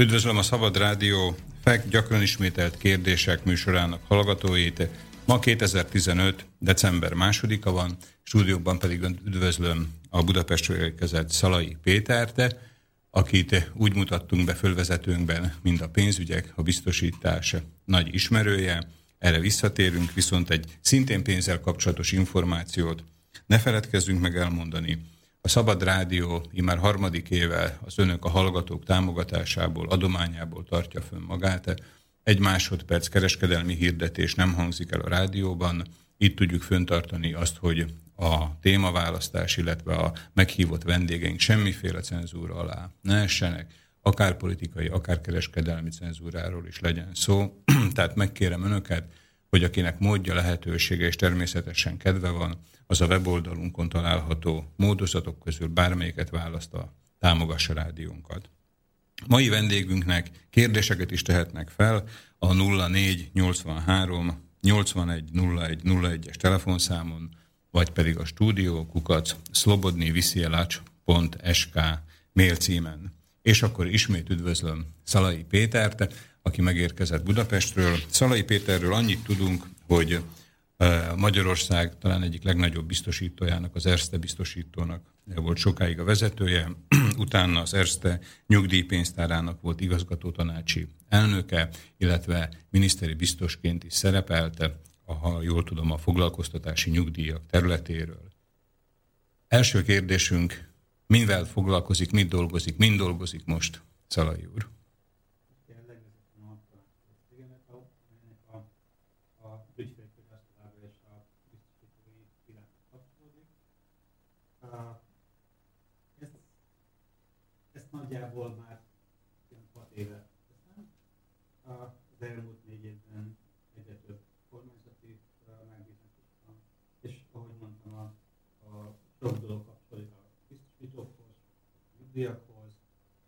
Üdvözlöm a Szabad Rádió FEK gyakran ismételt kérdések műsorának hallgatóit. Ma 2015. december másodika van, stúdióban pedig üdvözlöm a Budapestről érkezett Szalai Pétert, akit úgy mutattunk be fölvezetőnkben, mint a pénzügyek, a biztosítás nagy ismerője. Erre visszatérünk, viszont egy szintén pénzzel kapcsolatos információt ne feledkezzünk meg elmondani. A Szabad Rádió immár harmadik éve az önök a hallgatók támogatásából, adományából tartja fönn magát. Egy másodperc kereskedelmi hirdetés nem hangzik el a rádióban. Itt tudjuk föntartani azt, hogy a témaválasztás, illetve a meghívott vendégeink semmiféle cenzúra alá ne essenek, akár politikai, akár kereskedelmi cenzúráról is legyen szó. Tehát megkérem önöket, hogy akinek módja, lehetősége és természetesen kedve van, az a weboldalunkon található módozatok közül bármelyiket választva támogassa rádiónkat. Mai vendégünknek kérdéseket is tehetnek fel a 0483 81 01 01-es telefonszámon, vagy pedig a stúdió kukac szlobodniviszielács.sk mail címen. És akkor ismét üdvözlöm Szalai Pétert, aki megérkezett Budapestről. Szalai Péterről annyit tudunk, hogy Magyarország talán egyik legnagyobb biztosítójának, az Erste biztosítónak volt sokáig a vezetője, utána az Erste nyugdíjpénztárának volt igazgató tanácsi elnöke, illetve miniszteri biztosként is szerepelte, ha jól tudom, a foglalkoztatási nyugdíjak területéről. Első kérdésünk, mivel foglalkozik, mit dolgozik, mind dolgozik most Szalai úr? Nagyjából már hat éve teszem. Az elmúlt négy évben egyre több kormányzati megbízatosban, és ahogy mondtam, a, a sok dolog kapcsolódik a biztosítókhoz, a nyugdíjakhoz,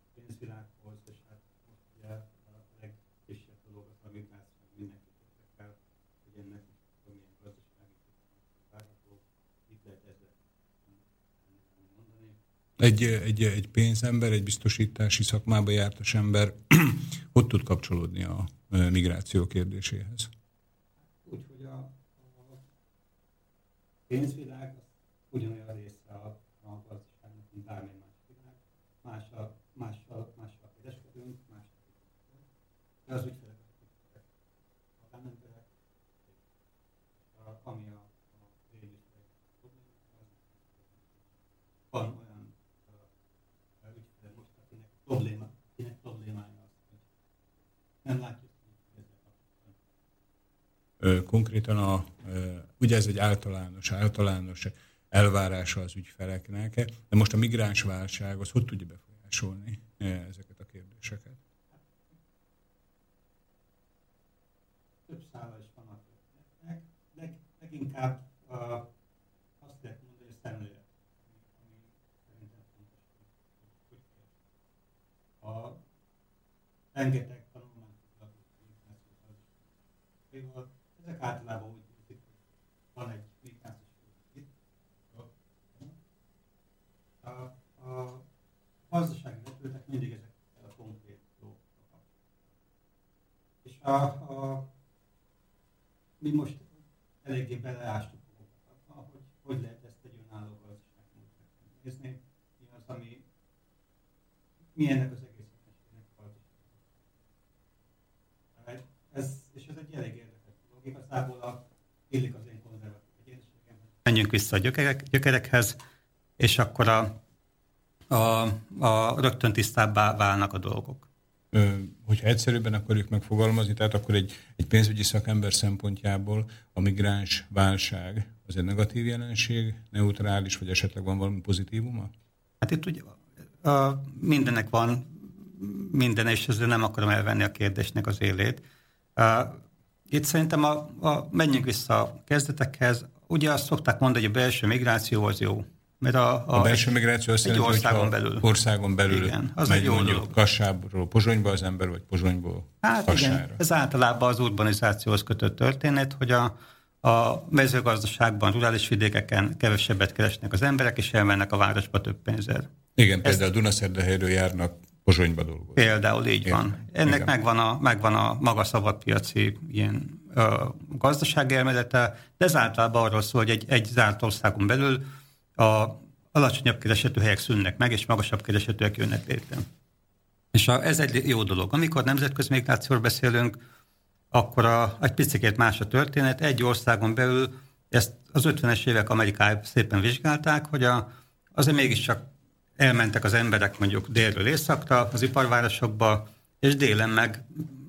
a pénzvilághoz, és hát most ugye a legkisebb dolog az a migráció, mindenki érdekel, hogy ennek is milyen gazdasági várható, itt lehet ezzel egy, egy, egy pénzember, egy biztosítási szakmába jártas ember hogy tud kapcsolódni a migráció kérdéséhez? Úgy, hogy a, a pénzvilág az ugyanolyan része a, a gazdaságnak, mint bármely más világ. Más a, mással, mással kereskedünk, más de az ügyfelek magánemberek, ami a, a régiségek van probléma, kinek problémája az, hogy nem látjuk. Konkrétan a, ugye ez egy általános, általános elvárása az ügyfeleknek, de most a migráns válság az hogy tudja befolyásolni ezeket a kérdéseket? Több szála is van a történetnek, leg, leginkább uh, azt lehet mondani, hogy a szemlélet. a rengeteg tanulmányt foglalkozik ezek általában úgy nézik, hogy van egy migrációs itt, a, a gazdasági vetületek mindig ezekkel a konkrét dolgokkal És a, a, mi most eléggé beleástuk magunkat hogy hogy lehet ezt egy önálló gazdaságnak nézni, mi az, ami milyennek az Ez, és ez egy elég érdekes dolog. Igazából a, illik az én konzervatív egyéniségem. Menjünk vissza a gyökerek, gyökerekhez, és akkor a, a, a rögtön tisztábbá válnak a dolgok. Ö, hogyha egyszerűbben akarjuk megfogalmazni, tehát akkor egy, egy pénzügyi szakember szempontjából a migráns válság az egy negatív jelenség, neutrális, vagy esetleg van valami pozitívuma? Hát itt ugye a, mindennek van minden, és ezzel nem akarom elvenni a kérdésnek az élét. Itt szerintem a, a, menjünk vissza a kezdetekhez. Ugye azt szokták mondani, hogy a belső migráció az jó. Mert a, a, a belső migráció azt jelenti, országon belül. országon belül igen, az megy mondjuk dolog. Kassábról Pozsonyba az ember, vagy Pozsonyból hát Kassára. Igen, ez általában az urbanizációhoz kötött történet, hogy a, a mezőgazdaságban, rurális vidékeken kevesebbet keresnek az emberek, és elmennek a városba több pénzért. Igen, Ezt... például Dunaszerdahelyről járnak Pozsonyba dolgozni. Például így Értem. van. Ennek megvan a, megvan a maga szabadpiaci ilyen ö, gazdasági elmélete, de ez általában arról szól, hogy egy, egy zárt országon belül a alacsonyabb keresetű helyek szűnnek meg, és magasabb keresetűek jönnek létre. És a, ez egy jó dolog. Amikor nemzetközi migrációról beszélünk, akkor a, egy picit más a történet. Egy országon belül ezt az 50-es évek Amerikájában szépen vizsgálták, hogy a, azért mégiscsak elmentek az emberek mondjuk délről északra, az iparvárosokba, és délen meg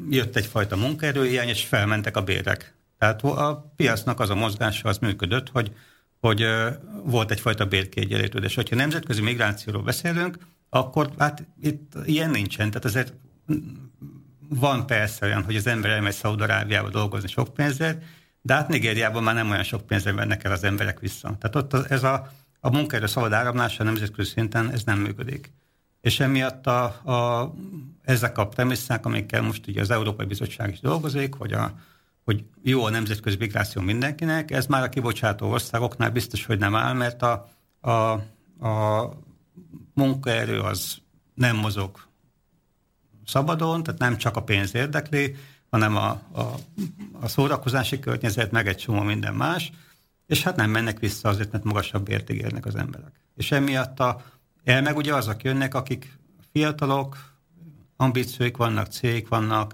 jött egyfajta munkaerőhiány, és felmentek a bérek. Tehát a piacnak az a mozgása az működött, hogy, hogy volt egyfajta bérkiegyenlítődés. Hogyha nemzetközi migrációról beszélünk, akkor hát itt ilyen nincsen. Tehát ezért van persze olyan, hogy az ember elmegy Szaudarábiába dolgozni sok pénzért, de hát Nigériában már nem olyan sok pénzért vennek el az emberek vissza. Tehát ott ez a, a munkaerő szabad áramlása nemzetközi szinten ez nem működik. És emiatt a, a, ezek a premisszák, amikkel most ugye az Európai Bizottság is dolgozik, hogy, a, hogy jó a nemzetközi migráció mindenkinek, ez már a kibocsátó országoknál biztos, hogy nem áll, mert a, a, a munkaerő az nem mozog szabadon, tehát nem csak a pénz érdekli, hanem a, a, a szórakozási környezet, meg egy csomó minden más, és hát nem mennek vissza azért, mert magasabb érték érnek az emberek. És emiatt a, el meg ugye azok jönnek, akik fiatalok, ambícióik vannak, cégek vannak,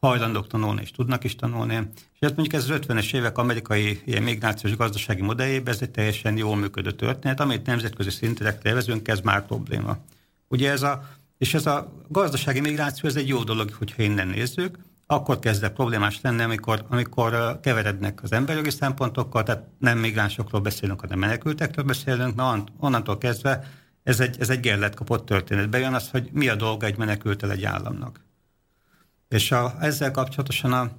hajlandók tanulni és tudnak is tanulni. És ez mondjuk ez az 50-es évek amerikai ilyen migrációs gazdasági modelljében ez egy teljesen jól működő történet, amit nemzetközi szintre tervezünk, ez már probléma. Ugye ez a, és ez a gazdasági migráció, ez egy jó dolog, hogyha innen nézzük, akkor kezd el problémás lenni, amikor, amikor keverednek az emberjogi szempontokkal, tehát nem migránsokról beszélünk, hanem menekültekről beszélünk, mert onnantól kezdve ez egy, ez egy gerlet kapott történet. Bejön az, hogy mi a dolga egy menekültel egy államnak. És a, ezzel kapcsolatosan a,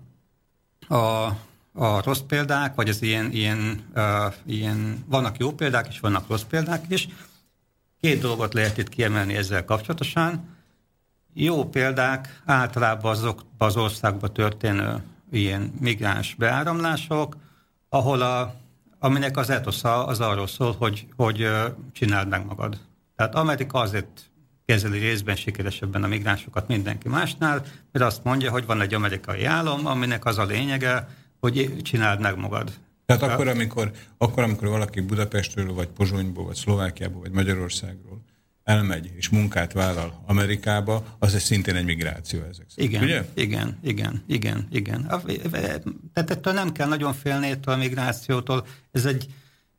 a, a rossz példák, vagy az ilyen, ilyen, uh, ilyen, vannak jó példák, és vannak rossz példák is. Két dolgot lehet itt kiemelni ezzel kapcsolatosan. Jó példák általában azok az országban történő ilyen migráns beáramlások, ahol a, aminek az etosza az arról szól, hogy, hogy csináld meg magad. Tehát Amerika azért kezeli részben sikeresebben a migránsokat mindenki másnál, mert azt mondja, hogy van egy amerikai állam, aminek az a lényege, hogy csináld meg magad. Tehát akkor amikor, akkor, amikor valaki Budapestről, vagy Pozsonyból, vagy Szlovákiából, vagy Magyarországról elmegy és munkát vállal Amerikába, az egy szintén egy migráció ezek szerint, igen, ugye? Igen, igen, igen, igen. Tehát ettől nem kell nagyon félni ettől a migrációtól. Ez egy,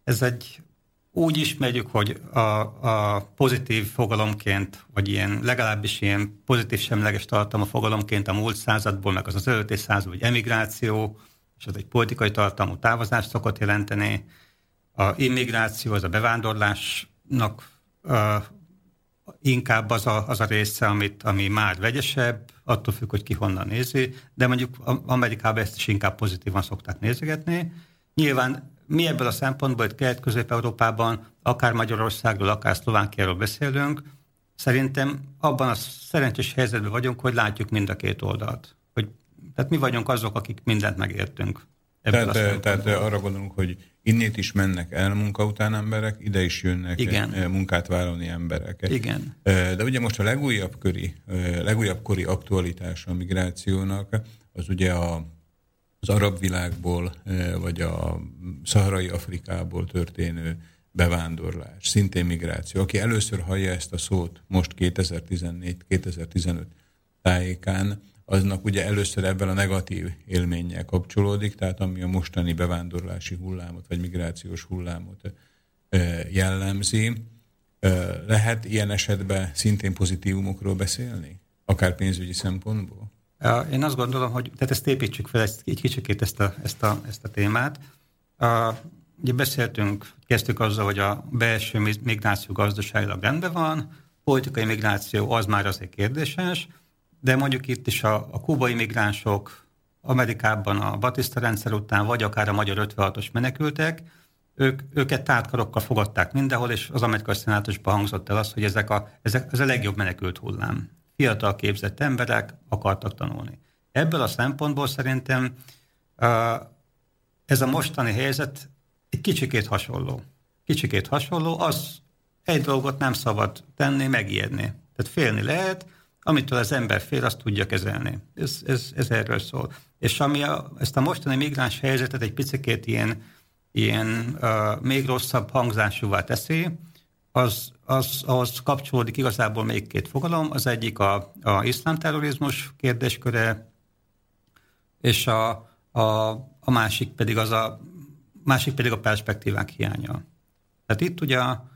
ez egy úgy ismerjük, hogy a, a pozitív fogalomként, vagy ilyen legalábbis ilyen pozitív semleges tartalma fogalomként a múlt századból, meg az az előtti század, vagy emigráció, és az egy politikai tartalmú távozást szokott jelenteni. A immigráció az a bevándorlásnak inkább az a, az a része, amit, ami már vegyesebb, attól függ, hogy ki honnan nézi, de mondjuk Amerikában ezt is inkább pozitívan szokták nézegetni. Nyilván mi ebből a szempontból, hogy Kelet-Közép-Európában, akár Magyarországról, akár Szlovákiáról beszélünk, szerintem abban a szerencsés helyzetben vagyunk, hogy látjuk mind a két oldalt. Hogy, tehát mi vagyunk azok, akik mindent megértünk. Tehát, tehát arra gondolunk, hogy innét is mennek el munka után emberek, ide is jönnek Igen. Eh, munkát vállalni emberek. Igen. Eh, de ugye most a legújabb, köri, eh, legújabb kori aktualitása a migrációnak, az ugye a, az arab világból, vagy a szaharai Afrikából történő bevándorlás, szintén migráció. Aki először hallja ezt a szót most 2014-2015 tájékán, aznak ugye először ebben a negatív élménnyel kapcsolódik, tehát ami a mostani bevándorlási hullámot, vagy migrációs hullámot jellemzi. Lehet ilyen esetben szintén pozitívumokról beszélni? Akár pénzügyi szempontból? Én azt gondolom, hogy tehát ezt építsük fel ezt, egy kicsikét ezt a, ezt a, ezt a témát. A, ugye beszéltünk, kezdtük azzal, hogy a belső migráció gazdaságilag rendben van, politikai migráció az már azért kérdéses, de mondjuk itt is a, a kubai migránsok, Amerikában a Batista rendszer után, vagy akár a magyar 56-os menekültek, ők, őket tártkarokkal fogadták mindenhol, és az amerikai szenátusban hangzott el az, hogy ezek a, ezek, ez a legjobb menekült hullám. Fiatal képzett emberek akartak tanulni. Ebből a szempontból szerintem ez a mostani helyzet egy kicsikét hasonló. Kicsikét hasonló, az egy dolgot nem szabad tenni, megijedni. Tehát félni lehet, amitől az ember fél, azt tudja kezelni. Ez, ez, ez erről szól. És ami a, ezt a mostani migráns helyzetet egy picit ilyen, ilyen uh, még rosszabb hangzásúvá teszi, az, az, az kapcsolódik igazából még két fogalom. Az egyik a, a iszlám terrorizmus kérdésköre, és a, a, a másik pedig az a másik pedig a perspektívák hiánya. Tehát itt ugye, a,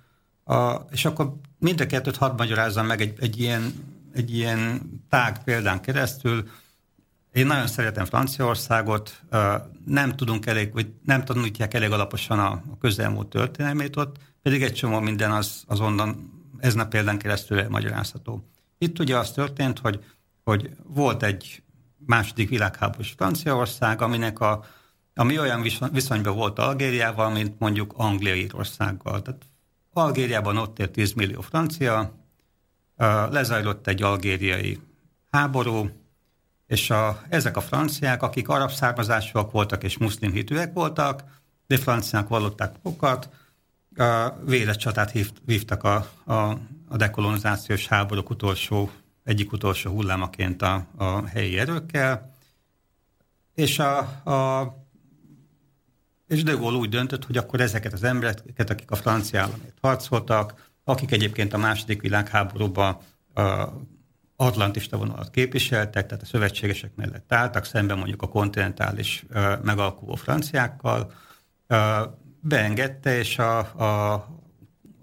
a, és akkor mind a kettőt hadd magyarázzam meg egy, egy, ilyen, egy ilyen tág példán keresztül. Én nagyon szeretem Franciaországot, nem tudunk elég, vagy nem tanulják elég alaposan a, a közelmúlt történelmét ott, pedig egy csomó minden az, az onnan ezen a példán keresztül magyarázható. Itt ugye az történt, hogy, hogy volt egy második világháborús Franciaország, aminek a, ami olyan viszonyban volt Algériával, mint mondjuk Anglia-Írországgal. Tehát Algériában ott élt 10 millió francia, lezajlott egy algériai háború, és a, ezek a franciák, akik arab származásúak voltak és muszlim hitűek voltak, de franciák vallották magukat, véres csatát hívt, hívtak a, a, a dekolonizációs háborúk utolsó, egyik utolsó hullámaként a, a helyi erőkkel, és a, a és de Gaulle úgy döntött, hogy akkor ezeket az embereket, akik a francia államért harcoltak, akik egyébként a második világháborúban a atlantista vonalat képviseltek, tehát a szövetségesek mellett álltak, szemben mondjuk a kontinentális megalkuló franciákkal, beengedte, és a, a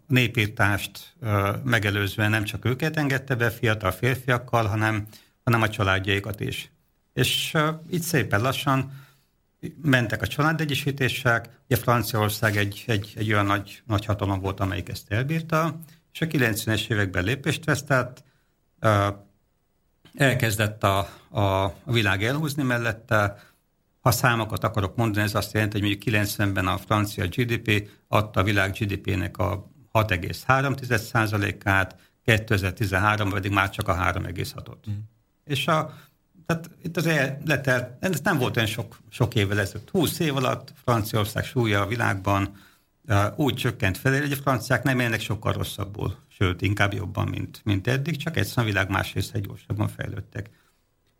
népírtást megelőzően nem csak őket engedte be fiatal férfiakkal, hanem, hanem a családjaikat is. És így szépen lassan mentek a családegyesítések, ugye Franciaország egy, egy, egy olyan nagy, nagy hatalom volt, amelyik ezt elbírta, és a 90-es években lépést vesz, tehát uh, elkezdett a, a világ elhúzni mellette, ha számokat akarok mondani, ez azt jelenti, hogy mondjuk 90-ben a francia GDP adta a világ GDP-nek a 6,3%-át, 2013-ban pedig már csak a 3,6-ot. Mm. És a tehát itt az letelt, ez nem volt olyan sok, sok évvel ezelőtt. 20 év alatt Franciaország súlya a világban úgy csökkent felé, hogy a franciák nem élnek sokkal rosszabbul, sőt, inkább jobban, mint, mint eddig, csak egyszerűen a világ más része gyorsabban fejlődtek.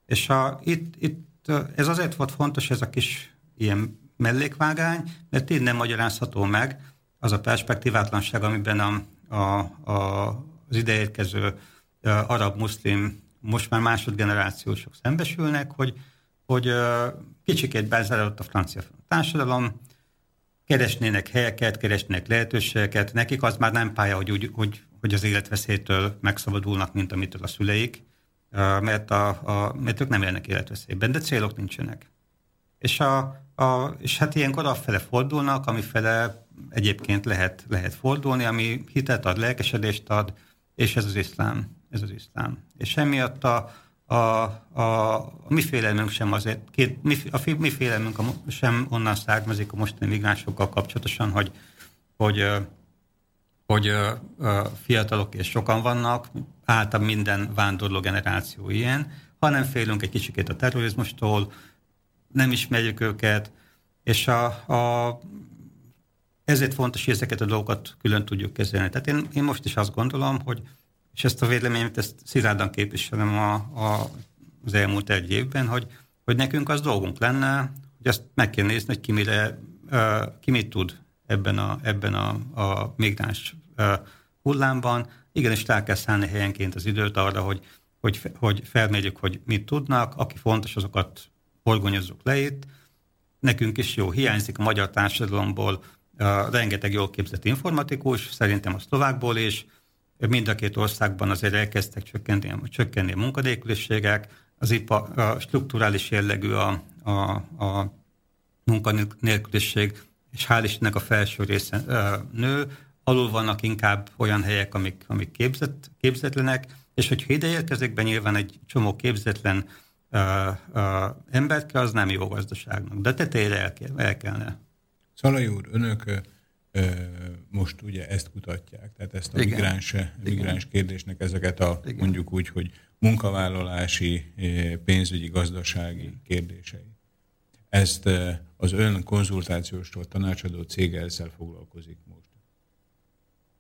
És a, itt, itt ez azért volt fontos, ez a kis ilyen mellékvágány, mert így nem magyarázható meg az a perspektívátlanság, amiben a, a, a, az ideérkező arab-muszlim most már másodgenerációsok szembesülnek, hogy, hogy kicsikét bezárodott a francia társadalom, keresnének helyeket, keresnének lehetőségeket, nekik az már nem pálya, hogy, úgy, hogy, hogy az életveszélytől megszabadulnak, mint amitől a szüleik, mert, a, a, mert ők nem élnek életveszélyben, de célok nincsenek. És, a, a, és hát ilyenkor afele fordulnak, amifele egyébként lehet, lehet fordulni, ami hitet ad, lelkesedést ad, és ez az iszlám ez az iszlám. És emiatt a, a, a, a mi félelmünk sem azért, két, mi, a mi félelmünk sem onnan származik a mostani migránsokkal kapcsolatosan, hogy, hogy, hogy fiatalok és sokan vannak, általában minden vándorló generáció ilyen, hanem félünk egy kicsikét a terrorizmustól, nem ismerjük őket, és a, a, ezért fontos, hogy ezeket a dolgokat külön tudjuk kezelni. Tehát én, én most is azt gondolom, hogy és ezt a véleményet, ezt szilárdan képviselem a, a, az elmúlt egy évben, hogy, hogy nekünk az dolgunk lenne, hogy azt meg kell nézni, hogy ki, mire, ki mit tud ebben a, ebben a, a migráns hullámban. Igenis rá kell szállni helyenként az időt arra, hogy, hogy, hogy felmérjük, hogy mit tudnak, aki fontos, azokat horgonyozzuk le itt. Nekünk is jó, hiányzik a magyar társadalomból rengeteg jól képzett informatikus, szerintem a szlovákból is, Mind a két országban azért elkezdtek csökkenni, csökkenni a munkadékülésségek, az ipa, a strukturális jellegű a, a, a munkanélküliség, és hál' Istennek a felső része nő, alul vannak inkább olyan helyek, amik, amik képzett, képzetlenek, és hogyha ide érkezik be nyilván egy csomó képzetlen uh, uh, emberke, az nem jó gazdaságnak. De tetejére el, kell, el kellene. Szalai úr, önök most ugye ezt kutatják, tehát ezt a Igen. migráns, migráns kérdésnek ezeket a Igen. mondjuk úgy, hogy munkavállalási, pénzügyi, gazdasági kérdései. Ezt az ön konzultációstól tanácsadó cég ezzel foglalkozik most.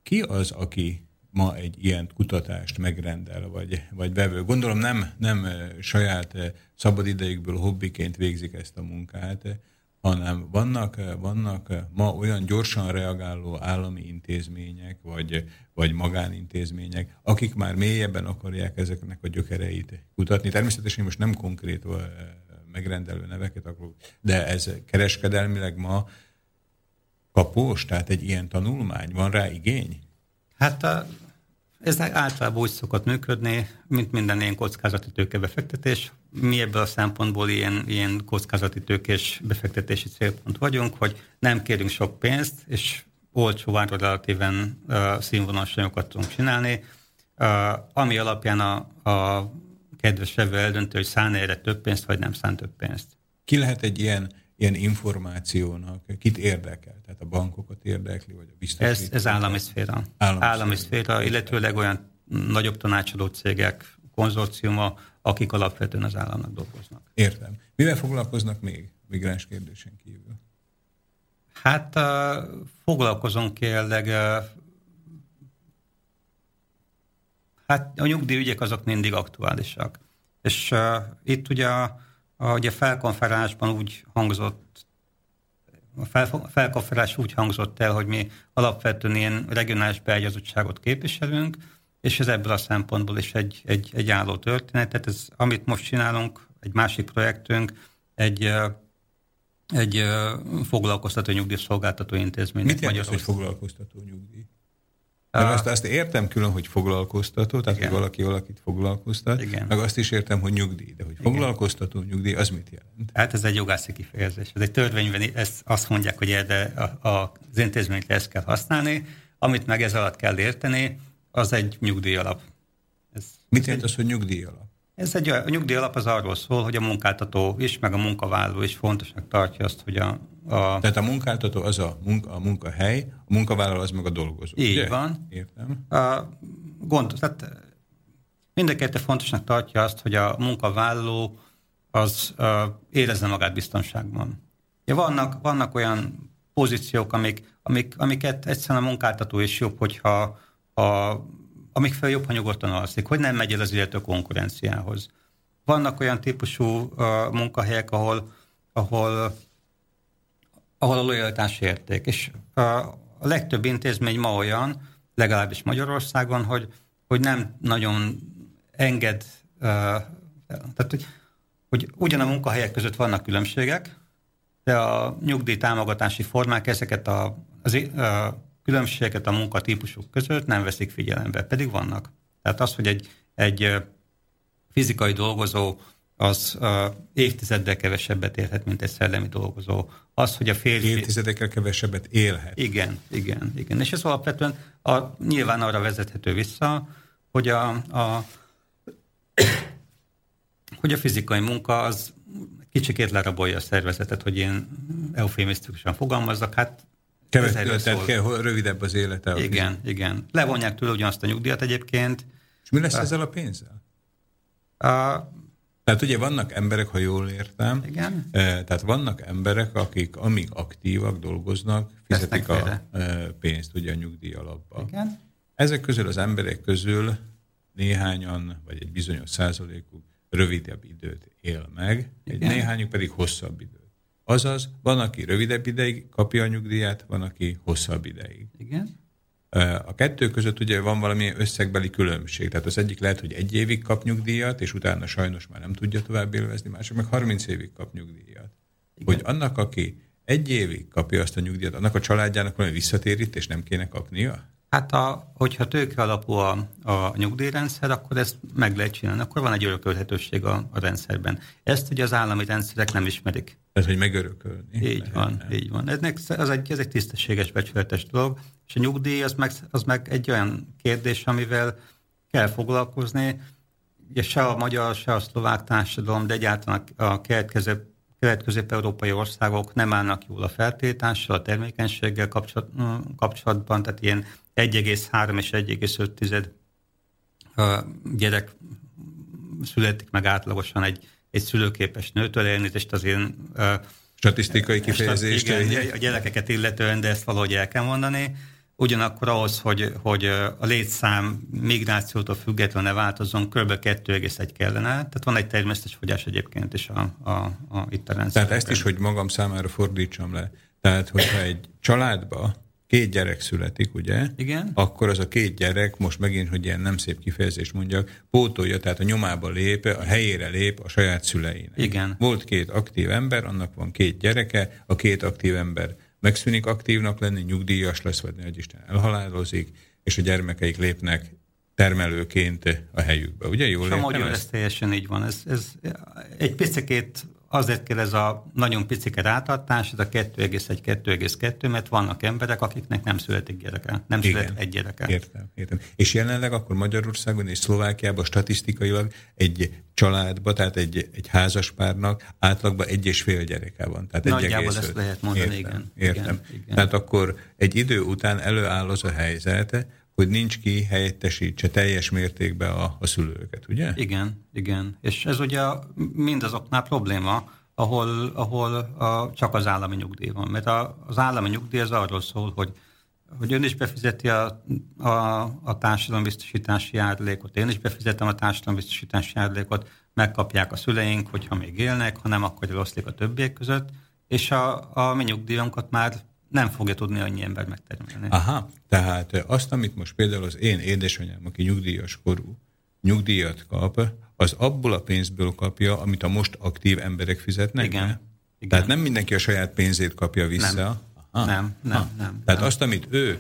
Ki az, aki ma egy ilyen kutatást megrendel, vagy, vagy vevő. Gondolom nem, nem saját szabadidejükből hobbiként végzik ezt a munkát, hanem vannak, vannak ma olyan gyorsan reagáló állami intézmények, vagy, vagy magánintézmények, akik már mélyebben akarják ezeknek a gyökereit kutatni. Természetesen most nem konkrét megrendelő neveket akarok, de ez kereskedelmileg ma kapós, tehát egy ilyen tanulmány, van rá igény? Hát a, ez általában úgy szokott működni, mint minden ilyen kockázati tőkebefektetés. Mi ebből a szempontból ilyen, ilyen kockázati tőkés befektetési célpont vagyunk, hogy nem kérünk sok pénzt, és olcsó áron relatíven uh, színvonalas anyagokat tudunk csinálni, uh, ami alapján a, a kedves vevő eldöntő, hogy szán erre több pénzt, vagy nem szán több pénzt. Ki lehet egy ilyen ilyen információnak kit érdekel? Tehát a bankokat érdekli, vagy a biztosítókat? Ez, ez állami szféra. Állami, állami szféra, illetőleg olyan nagyobb tanácsadó cégek, konzorciuma, akik alapvetően az államnak dolgoznak. Értem. Mivel foglalkoznak még migráns kérdésen kívül? Hát uh, foglalkozunk uh, Hát a nyugdíjügyek azok mindig aktuálisak. És uh, itt ugye a, ahogy a felkonferálásban úgy hangzott, a fel, felkonferálás úgy hangzott el, hogy mi alapvetően ilyen regionális beágyazottságot képviselünk, és ez ebből a szempontból is egy, egy, egy álló történet. Tehát ez, amit most csinálunk, egy másik projektünk, egy, egy foglalkoztató nyugdíjszolgáltató intézmény. Mit jelent az, hogy foglalkoztató nyugdíj? Mert azt, azt értem külön, hogy foglalkoztató, tehát Igen. hogy valaki valakit foglalkoztat, Igen. meg azt is értem, hogy nyugdíj, de hogy Igen. foglalkoztató nyugdíj, az mit jelent? Hát ez egy jogászi kifejezés. Ez egy törvényben ezt azt mondják, hogy erre a, a, az intézményt ezt kell használni, amit meg ez alatt kell érteni, az egy nyugdíj alap. Ez, mit jelent az, hogy nyugdíj alap? Ez egy, a nyugdíj alap az arról szól, hogy a munkáltató is, meg a munkavállaló is fontosnak tartja azt, hogy a... a... Tehát a munkáltató az a, munka, a munkahely, a munkavállaló az meg a dolgozó. Így ugye? van. Értem. A gond, tehát mindenkettő fontosnak tartja azt, hogy a munkavállaló az uh, érezze magát biztonságban. Ja, vannak, vannak olyan pozíciók, amik, amik, amiket egyszerűen a munkáltató is jobb, hogyha a amik fel jobb, ha nyugodtan alszik, hogy nem megy el az illető konkurenciához. Vannak olyan típusú uh, munkahelyek, ahol, ahol, ahol a lojalitás érték, és uh, a legtöbb intézmény ma olyan, legalábbis Magyarországon, hogy, hogy nem nagyon enged, uh, tehát hogy, hogy ugyan a munkahelyek között vannak különbségek, de a nyugdíj támogatási formák ezeket a, az, uh, különbségeket a munkatípusok között nem veszik figyelembe, pedig vannak. Tehát az, hogy egy, egy fizikai dolgozó az uh, évtizeddel kevesebbet élhet, mint egy szellemi dolgozó. Az, hogy a férfi... Évtizedekkel kevesebbet élhet. Igen, igen, igen. És ez alapvetően a, nyilván arra vezethető vissza, hogy a, a, hogy a fizikai munka az kicsikét lerabolja a szervezetet, hogy én eufémisztikusan fogalmazzak. Hát Kevesebb, tehát kell, rövidebb az élete. Igen, a igen. Levonják tőle ugyanazt a nyugdíjat egyébként. És mi lesz a, ezzel a pénzzel? A, tehát ugye vannak emberek, ha jól értem, igen. Eh, tehát vannak emberek, akik amíg aktívak, dolgoznak, fizetik a eh, pénzt ugye a nyugdíj alapba. Igen. Ezek közül az emberek közül néhányan, vagy egy bizonyos százalékuk rövidebb időt él meg, igen. egy néhányuk pedig hosszabb időt. Azaz, van, aki rövidebb ideig kapja a nyugdíjat, van, aki hosszabb ideig. Igen. A kettő között ugye van valami összegbeli különbség. Tehát az egyik lehet, hogy egy évig kap nyugdíjat, és utána sajnos már nem tudja tovább élvezni, mások meg 30 évig kap nyugdíjat. Igen. Hogy annak, aki egy évig kapja azt a nyugdíjat, annak a családjának valami visszatérítés nem kéne kapnia? Hát a, hogyha tőke alapú a, a nyugdíjrendszer, akkor ezt meg lehet csinálni, akkor van egy örökölhetőség a, a rendszerben. Ezt ugye az állami rendszerek nem ismerik. Ez, hogy megörökölni. Így lehet, van, nem. így van. Ennek, az egy, ez egy tisztességes, becsületes dolog, és a nyugdíj az meg, az meg egy olyan kérdés, amivel kell foglalkozni, ugye se a magyar, se a szlovák társadalom, de egyáltalán a kelet-közép-európai országok nem állnak jól a feltétással, a termékenységgel kapcsolatban, tehát ilyen 1,3 és 1,5 gyerek születik meg átlagosan egy, egy szülőképes nőtől, elnézést az én statisztikai kifejezést. Igen, a gyerekeket illetően, de ezt valahogy el kell mondani. Ugyanakkor ahhoz, hogy, hogy a létszám migrációtól függetlenül ne változzon, kb. 2,1 kellene. Tehát van egy természetes fogyás egyébként is a, a, a, itt a rendszer. Tehát ezt is, hogy magam számára fordítsam le. Tehát, hogyha egy családba két gyerek születik, ugye? Igen. Akkor az a két gyerek, most megint, hogy ilyen nem szép kifejezés mondjak, pótolja, tehát a nyomába lép, a helyére lép a saját szüleinek. Igen. Volt két aktív ember, annak van két gyereke, a két aktív ember megszűnik aktívnak lenni, nyugdíjas lesz, vagy ne Isten elhalálozik, és a gyermekeik lépnek termelőként a helyükbe. Ugye jól értem? ez teljesen így van. Ez, ez egy picit azért kell ez a nagyon picike rátartás, ez a 2,1-2,2, mert vannak emberek, akiknek nem születik gyereke, nem Igen. születik egy gyereke. Értem, értem. És jelenleg akkor Magyarországon és Szlovákiában statisztikailag egy családba, tehát egy, egy házaspárnak átlagban egy és fél gyereke van. Tehát Nagyjából ezt lehet mondani, értem, igen. Értem. Igen, igen. Tehát akkor egy idő után előáll az a helyzet, hogy nincs ki helyettesítse teljes mértékben a, a szülőket, ugye? Igen, igen. És ez ugye mindazoknál probléma, ahol, ahol a, csak az állami nyugdíj van. Mert a, az állami nyugdíj az arról szól, hogy, hogy ön is befizeti a, a, a társadalombiztosítási járulékot, én is befizetem a társadalombiztosítási járulékot, megkapják a szüleink, hogyha még élnek, ha nem, akkor eloszlik a többiek között, és a, a mi nyugdíjunkat már nem fogja tudni annyi ember megtermelni. Aha, tehát azt, amit most például az én édesanyám, aki nyugdíjas korú, nyugdíjat kap, az abból a pénzből kapja, amit a most aktív emberek fizetnek Igen. Be? Igen. Tehát nem mindenki a saját pénzét kapja vissza. Nem, Aha. nem, nem, ha. nem. Tehát nem. azt, amit ő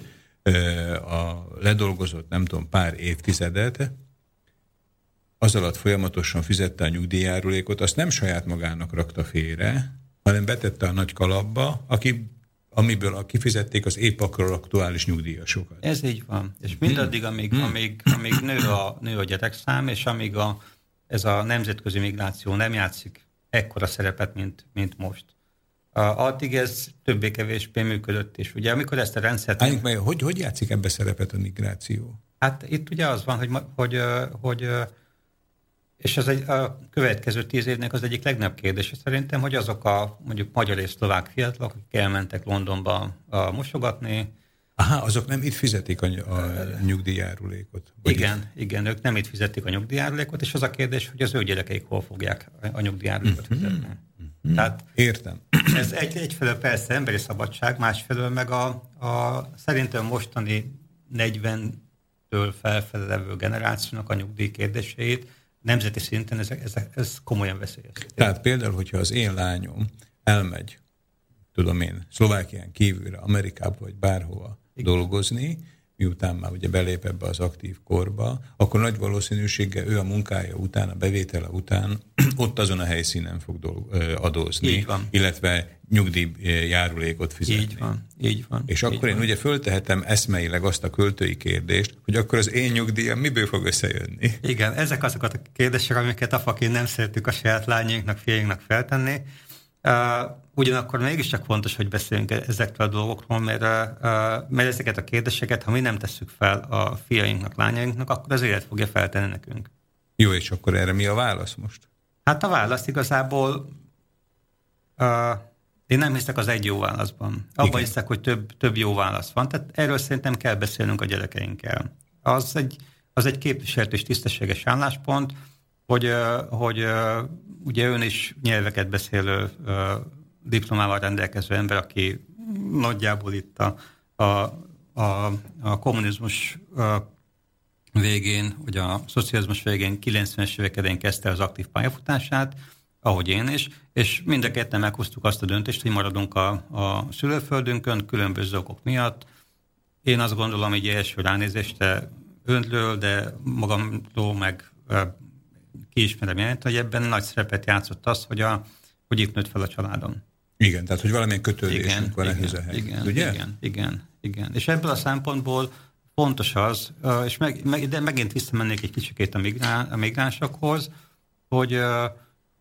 a ledolgozott, nem tudom, pár évtizedet, az alatt folyamatosan fizette a nyugdíjárulékot, azt nem saját magának rakta félre, hanem betette a nagy kalapba, aki amiből kifizették az épp akkor aktuális nyugdíjasokat. Ez így van. És mindaddig, amíg, hmm. amíg, amíg nő, a, nő a gyerekszám, és amíg a, ez a nemzetközi migráció nem játszik ekkora szerepet, mint, mint most. Addig ez többé-kevésbé működött is. Ugye amikor ezt a rendszert... Álljunk meg, hogy, hogy játszik ebbe szerepet a migráció? Hát itt ugye az van, hogy, hogy, hogy és az egy, a következő tíz évnek az egyik legnagyobb kérdése szerintem, hogy azok a mondjuk magyar és szlovák fiatalok, akik elmentek Londonba a mosogatni. Aha, azok nem itt fizetik a, a nyugdíjárulékot? Igen, itt? igen, ők nem itt fizetik a nyugdíjárulékot, és az a kérdés, hogy az ő gyerekeik hol fogják a nyugdíjárulékot uh-huh. fizetni. Uh-huh. Tehát Értem. Ez egy, egyfelől persze emberi szabadság, másfelől meg a, a szerintem mostani 40-től felfelé levő generációnak a nyugdíj kérdéseit nemzeti szinten ez, ez, ez komolyan veszélyezteti. Tehát például, hogyha az én lányom elmegy, tudom én, Szlovákián kívülre, Amerikába vagy bárhova Igen. dolgozni, miután már ugye belép ebbe az aktív korba, akkor nagy valószínűséggel ő a munkája után, a bevétele után ott azon a helyszínen fog dolg, adózni, így van. illetve nyugdíjjárulékot fizetni. Így van, így van. És akkor így én van. ugye föltehetem eszmeileg azt a költői kérdést, hogy akkor az én nyugdíjam miből fog összejönni? Igen, ezek azokat a kérdések, amiket afaként nem szeretük a saját lányainknak, fiainknak feltenni. Ugyanakkor mégiscsak fontos, hogy beszéljünk ezekről a dolgokról, mert, mert ezeket a kérdéseket, ha mi nem tesszük fel a fiainknak, lányainknak, akkor az élet fogja feltenni nekünk. Jó, és akkor erre mi a válasz most? Hát a válasz igazából uh, én nem hiszek az egy jó válaszban. Abban hiszek, hogy több, több jó válasz van. Tehát erről szerintem kell beszélnünk a gyerekeinkkel. Az egy, az egy képviselt és tisztességes álláspont, hogy, hogy ugye ön is nyelveket beszélő diplomával rendelkező ember, aki nagyjából itt a, a, a, a kommunizmus végén, vagy a szocializmus végén, 90-es évek kezdte az aktív pályafutását, ahogy én is, és mind a ketten meghoztuk azt a döntést, hogy maradunk a, a szülőföldünkön különböző okok miatt. Én azt gondolom, hogy első ránézésre öntről, de magamról meg kiismerem jelent, hogy ebben nagy szerepet játszott az, hogy, a, hogy itt nőtt fel a családom. Igen, tehát hogy valamilyen kötődésünk igen, van ehhez a igen, ugye? Igen, igen, igen. És ebből a szempontból fontos az, és meg, meg, de megint visszamennék egy kicsikét a, migrán, a migránsokhoz, hogy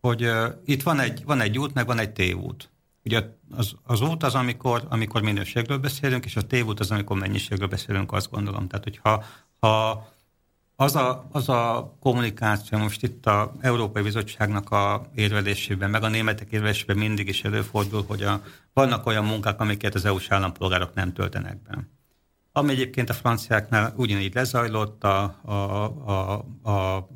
hogy itt van egy, van egy út, meg van egy tévút. Ugye az, az út az, amikor, amikor minőségről beszélünk, és a tévút az, amikor mennyiségről beszélünk, azt gondolom. Tehát, hogyha ha az a, az a kommunikáció most itt a Európai Bizottságnak a érvelésében, meg a németek érvelésében mindig is előfordul, hogy a, vannak olyan munkák, amiket az EU-s állampolgárok nem töltenek be. ami egyébként a franciáknál ugyanígy lezajlott, a, a, a, a,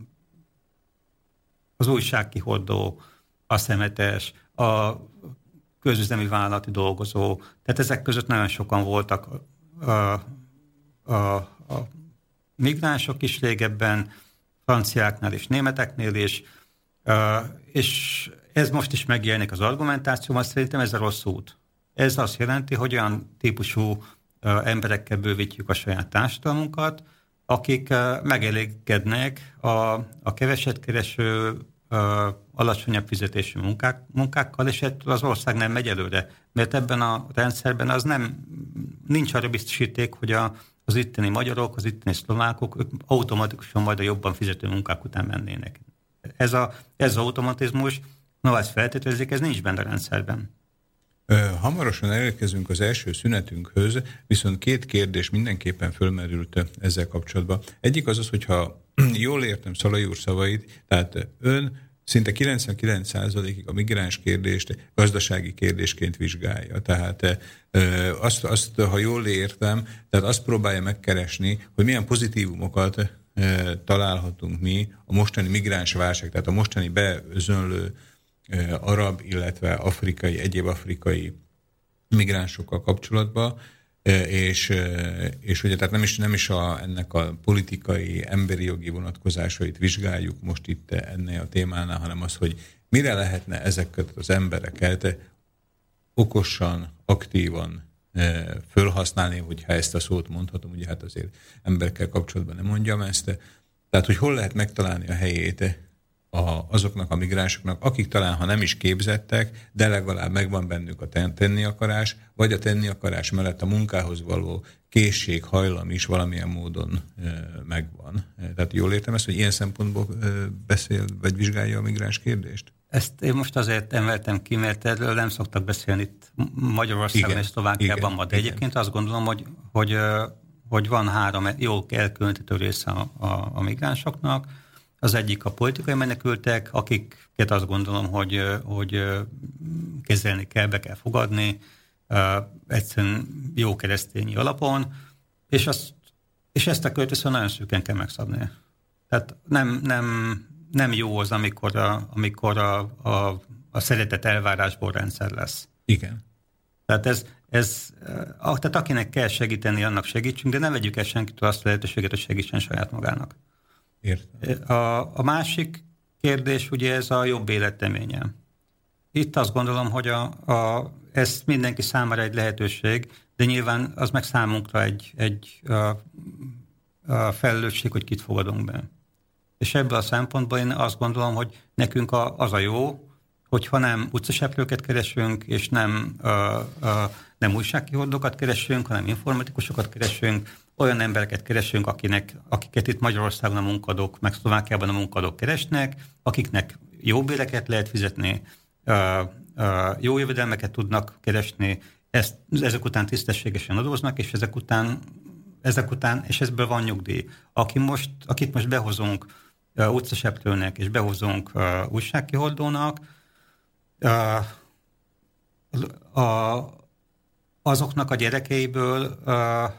az újságkihordó, a szemetes, a közüzemi vállalati dolgozó, tehát ezek között nagyon sokan voltak a, a, a migránsok is régebben, franciáknál és németeknél is, és ez most is megjelenik az argumentációban, szerintem ez a rossz út. Ez azt jelenti, hogy olyan típusú emberekkel bővítjük a saját társadalmunkat, akik megelégednek a, a keveset kereső, alacsonyabb fizetésű munkák, munkákkal, és az ország nem megy előre. Mert ebben a rendszerben az nem, nincs arra biztosíték, hogy a, az itteni magyarok, az itteni szlovákok ők automatikusan majd a jobban fizető munkák után mennének. Ez, a, ez az automatizmus, no, ezt feltételezik, ez nincs benne a rendszerben. Hamarosan elérkezünk az első szünetünkhöz, viszont két kérdés mindenképpen fölmerült ezzel kapcsolatban. Egyik az az, hogyha jól értem Szalai úr szavait, tehát ön szinte 99%-ig a migráns kérdést gazdasági kérdésként vizsgálja. Tehát azt, azt, ha jól értem, tehát azt próbálja megkeresni, hogy milyen pozitívumokat találhatunk mi a mostani migráns válság, tehát a mostani beözönlő arab, illetve afrikai, egyéb afrikai migránsokkal kapcsolatban, és, és ugye tehát nem is, nem is a, ennek a politikai, emberi jogi vonatkozásait vizsgáljuk most itt ennél a témánál, hanem az, hogy mire lehetne ezeket az embereket okosan, aktívan fölhasználni, hogyha ezt a szót mondhatom, ugye hát azért emberekkel kapcsolatban nem mondjam ezt, tehát hogy hol lehet megtalálni a helyét a, azoknak a migránsoknak, akik talán, ha nem is képzettek, de legalább megvan bennük a tenni akarás, vagy a tenni akarás mellett a munkához való készség, hajlam is valamilyen módon e, megvan. Tehát jól értem ezt, hogy ilyen szempontból e, beszél, vagy vizsgálja a migráns kérdést? Ezt én most azért emeltem ki, mert erről nem szoktak beszélni itt Magyarországon igen, és Szlovákiában ma, de igen. egyébként azt gondolom, hogy, hogy, hogy van három jó elkülönítő része a, a, a migránsoknak, az egyik a politikai menekültek, akiket azt gondolom, hogy, hogy kezelni kell, be kell fogadni, egyszerűen jó keresztényi alapon, és, azt, és ezt a kört viszont nagyon szűken kell megszabni. Tehát nem, nem, nem jó az, amikor a, amikor a, a, a szeretet elvárásból rendszer lesz. Igen. Tehát ez, ez, tehát akinek kell segíteni, annak segítsünk, de ne vegyük el senkitől azt a lehetőséget, hogy segítsen saját magának. Értem. A, a másik kérdés ugye ez a jobb életeménye. Itt azt gondolom, hogy a, a, ez mindenki számára egy lehetőség, de nyilván az meg számunkra egy, egy a, a felelősség, hogy kit fogadunk be. És ebből a szempontból én azt gondolom, hogy nekünk a, az a jó, hogyha nem utcaseplőket keresünk, és nem, a, a, nem újságkihordókat keresünk, hanem informatikusokat keresünk, olyan embereket keresünk, akinek, akiket itt Magyarországon a munkadók, meg Szlovákiában a munkadók keresnek, akiknek jó béreket lehet fizetni, jó jövedelmeket tudnak keresni, ezt, ezek után tisztességesen adóznak, és ezek után, ezek után, és ezből van nyugdíj. Aki most, akit most behozunk uh, utcaseplőnek, és behozunk uh, azoknak a gyerekeiből uh,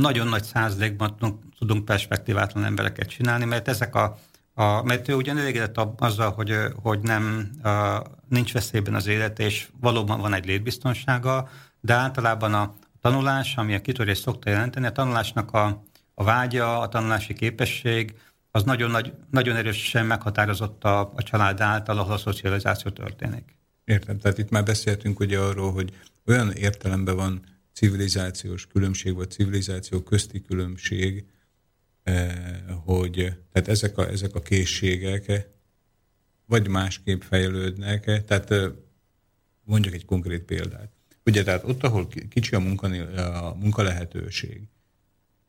nagyon nagy százalékban tudunk perspektívátlan embereket csinálni, mert ezek a, a mert ő ugyan elégedett azzal, hogy, hogy nem, a, nincs veszélyben az élet, és valóban van egy létbiztonsága, de általában a tanulás, ami a kitörés szokta jelenteni, a tanulásnak a, a vágya, a tanulási képesség, az nagyon, nagy, nagyon erősen meghatározott a, a család által, ahol a szocializáció történik. Értem, tehát itt már beszéltünk ugye arról, hogy olyan értelemben van civilizációs különbség, vagy civilizáció közti különbség, eh, hogy tehát ezek a, ezek a készségek vagy másképp fejlődnek, tehát eh, mondjuk egy konkrét példát. Ugye, tehát ott, ahol kicsi a, munkanél, a munkalehetőség,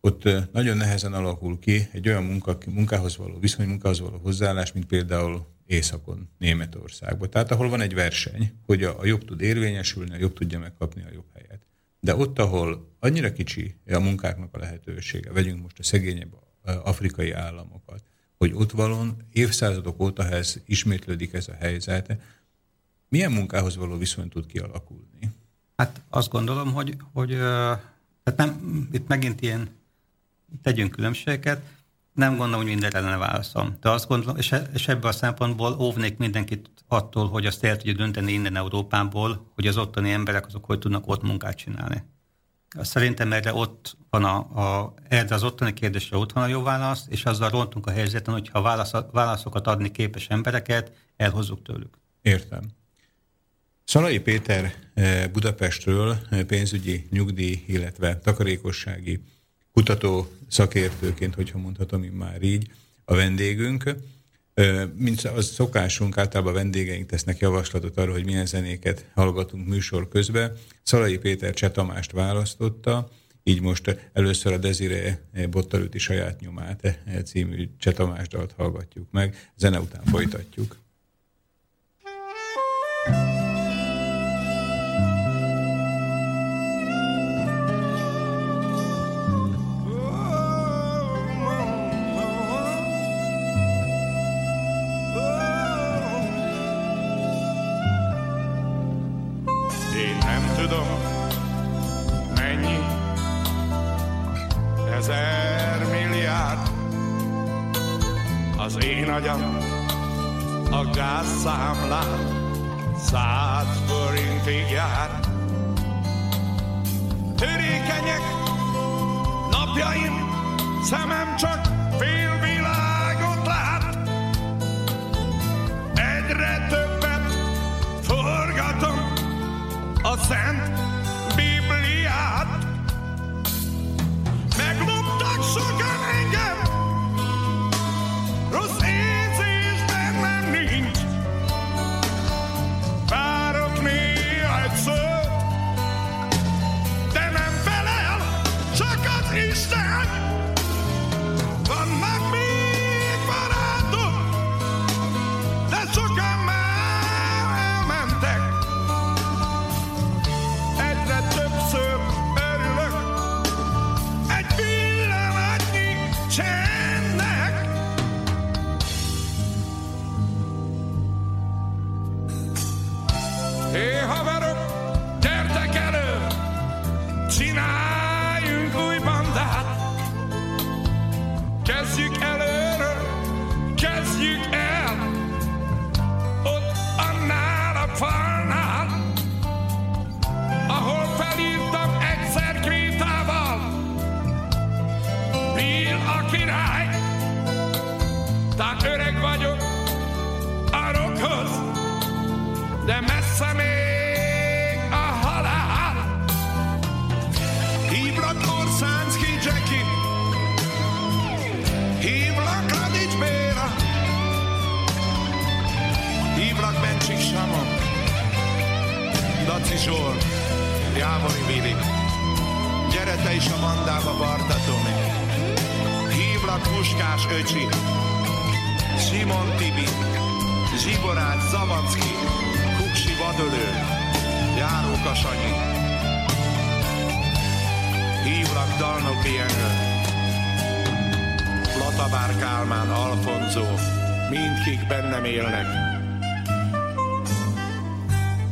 ott eh, nagyon nehezen alakul ki egy olyan munka, munkához való, viszony munkához való hozzáállás, mint például Északon, Németországban. Tehát ahol van egy verseny, hogy a, a jobb tud érvényesülni, a jobb tudja megkapni a jobb helyet. De ott, ahol annyira kicsi a munkáknak a lehetősége, vegyünk most a szegényebb afrikai államokat, hogy ott valon évszázadok óta ez ismétlődik ez a helyzet, milyen munkához való viszony tud kialakulni? Hát azt gondolom, hogy, hogy Tehát nem, itt megint ilyen, tegyünk különbségeket, nem gondolom, hogy mindenre lenne válaszom. De azt gondolom, és, e, és ebből a szempontból óvnék mindenkit attól, hogy azt el tudja dönteni innen Európából, hogy az ottani emberek azok hogy tudnak ott munkát csinálni. Szerintem erre ott van a, a, erre az ottani kérdésre ott van a jó válasz, és azzal rontunk a helyzeten, hogyha válasz, válaszokat adni képes embereket, elhozzuk tőlük. Értem. Szalai Péter eh, Budapestről eh, pénzügyi, nyugdíj, illetve takarékossági kutató szakértőként, hogyha mondhatom én már így, a vendégünk. Mint az szokásunk, általában a vendégeink tesznek javaslatot arra, hogy milyen zenéket hallgatunk műsor közben. Szalai Péter Cseh Tamást választotta, így most először a Desire Bottalüti saját nyomát című Cseh Tamás dalt hallgatjuk meg, zene után folytatjuk.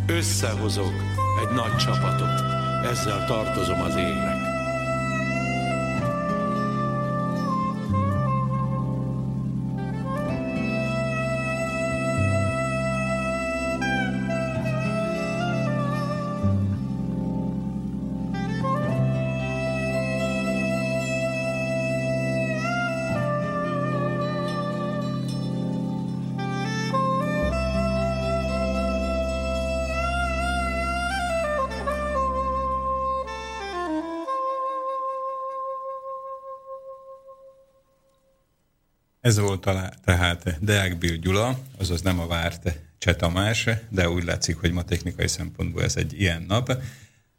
Összehozok egy nagy csapatot. Ezzel tartozom az égnek. Ez volt a, tehát Deák Bill Gyula, azaz nem a várt Cseh Tamás, de úgy látszik, hogy ma technikai szempontból ez egy ilyen nap.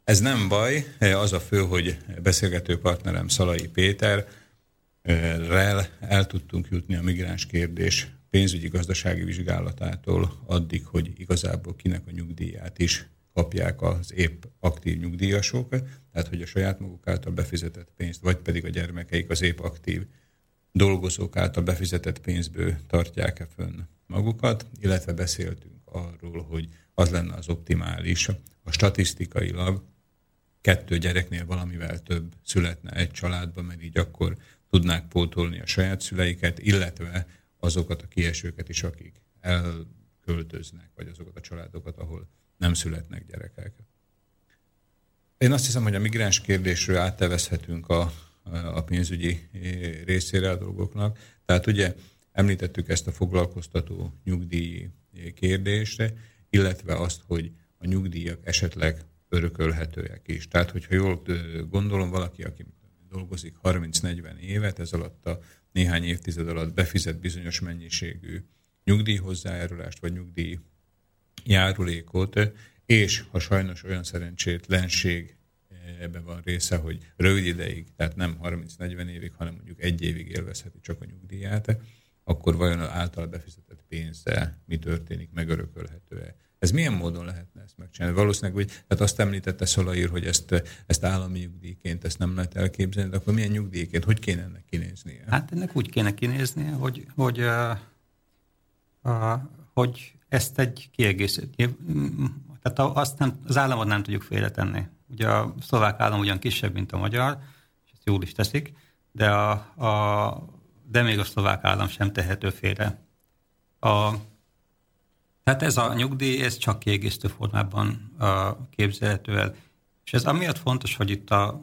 Ez nem baj, az a fő, hogy beszélgető partnerem Szalai Péter, rel el tudtunk jutni a migráns kérdés pénzügyi gazdasági vizsgálatától addig, hogy igazából kinek a nyugdíját is kapják az épp aktív nyugdíjasok, tehát hogy a saját maguk által befizetett pénzt, vagy pedig a gyermekeik az épp aktív dolgozók által befizetett pénzből tartják-e fönn magukat, illetve beszéltünk arról, hogy az lenne az optimális a statisztikailag kettő gyereknél valamivel több születne egy családban, mert így akkor tudnák pótolni a saját szüleiket, illetve azokat a kiesőket is, akik elköltöznek, vagy azokat a családokat, ahol nem születnek gyerekek. Én azt hiszem, hogy a migráns kérdésről áttevezhetünk a, a pénzügyi részére a dolgoknak. Tehát ugye említettük ezt a foglalkoztató nyugdíj kérdést, illetve azt, hogy a nyugdíjak esetleg örökölhetőek is. Tehát, hogyha jól gondolom, valaki, aki dolgozik 30-40 évet, ez alatt a néhány évtized alatt befizet bizonyos mennyiségű nyugdíjhozzájárulást, vagy nyugdíj járulékot, és ha sajnos olyan szerencsétlenség ebben van része, hogy rövid ideig, tehát nem 30-40 évig, hanem mondjuk egy évig élvezheti csak a nyugdíját, akkor vajon az által befizetett pénzzel mi történik, megörökölhető-e? Ez milyen módon lehetne ezt megcsinálni? Valószínűleg, hogy tehát azt említette Szolaír, hogy ezt, ezt állami nyugdíjként ezt nem lehet elképzelni, de akkor milyen nyugdíjként? Hogy kéne ennek kinéznie? Hát ennek úgy kéne kinéznie, hogy, hogy, uh, uh, hogy ezt egy kiegészítő. Tehát azt nem, az államot nem tudjuk félretenni. Ugye a szlovák állam ugyan kisebb, mint a magyar, és ezt jól is teszik, de, a, a, de még a szlovák állam sem tehető félre. A, tehát ez a nyugdíj, ez csak kiegészítő formában a, képzelhető el. És ez amiatt fontos, hogy itt a,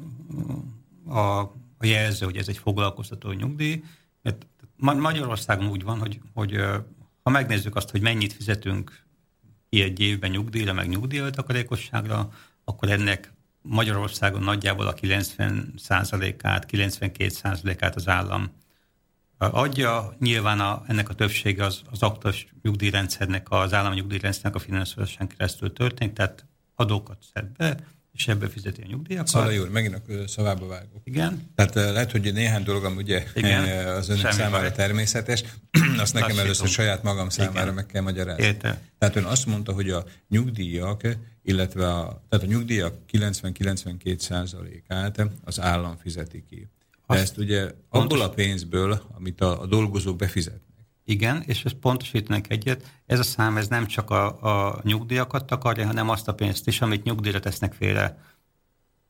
a, a jelző, hogy ez egy foglalkoztató nyugdíj, mert Magyarországon úgy van, hogy, hogy ha megnézzük azt, hogy mennyit fizetünk ki egy évben nyugdíjra, meg nyugdíjöltakarékosságra, akkor ennek Magyarországon nagyjából a 90%-át, 92%-át az állam adja. Nyilván a, ennek a többsége az, az aktuális nyugdíjrendszernek, az állami nyugdíjrendszernek a finanszírozásán keresztül történik, tehát adókat szed be, és ebből fizeti a nyugdíjakat. Szalai úr, megint a szavába vágok. Igen. Tehát lehet, hogy néhány dolgom ugye Igen. az önök Semmi számára baj. természetes, azt nekem Lassítom. először saját magam számára Igen. meg kell magyarázni. Érte. Tehát ön azt mondta, hogy a nyugdíjak, illetve a, tehát a nyugdíjak 90-92 százalékát az állam fizeti ki. De ezt ugye abból a pénzből, amit a, a dolgozók befizetnek. Igen, és ezt pontosítanak egyet, ez a szám ez nem csak a, a nyugdíjakat takarja, hanem azt a pénzt is, amit nyugdíjra tesznek félre,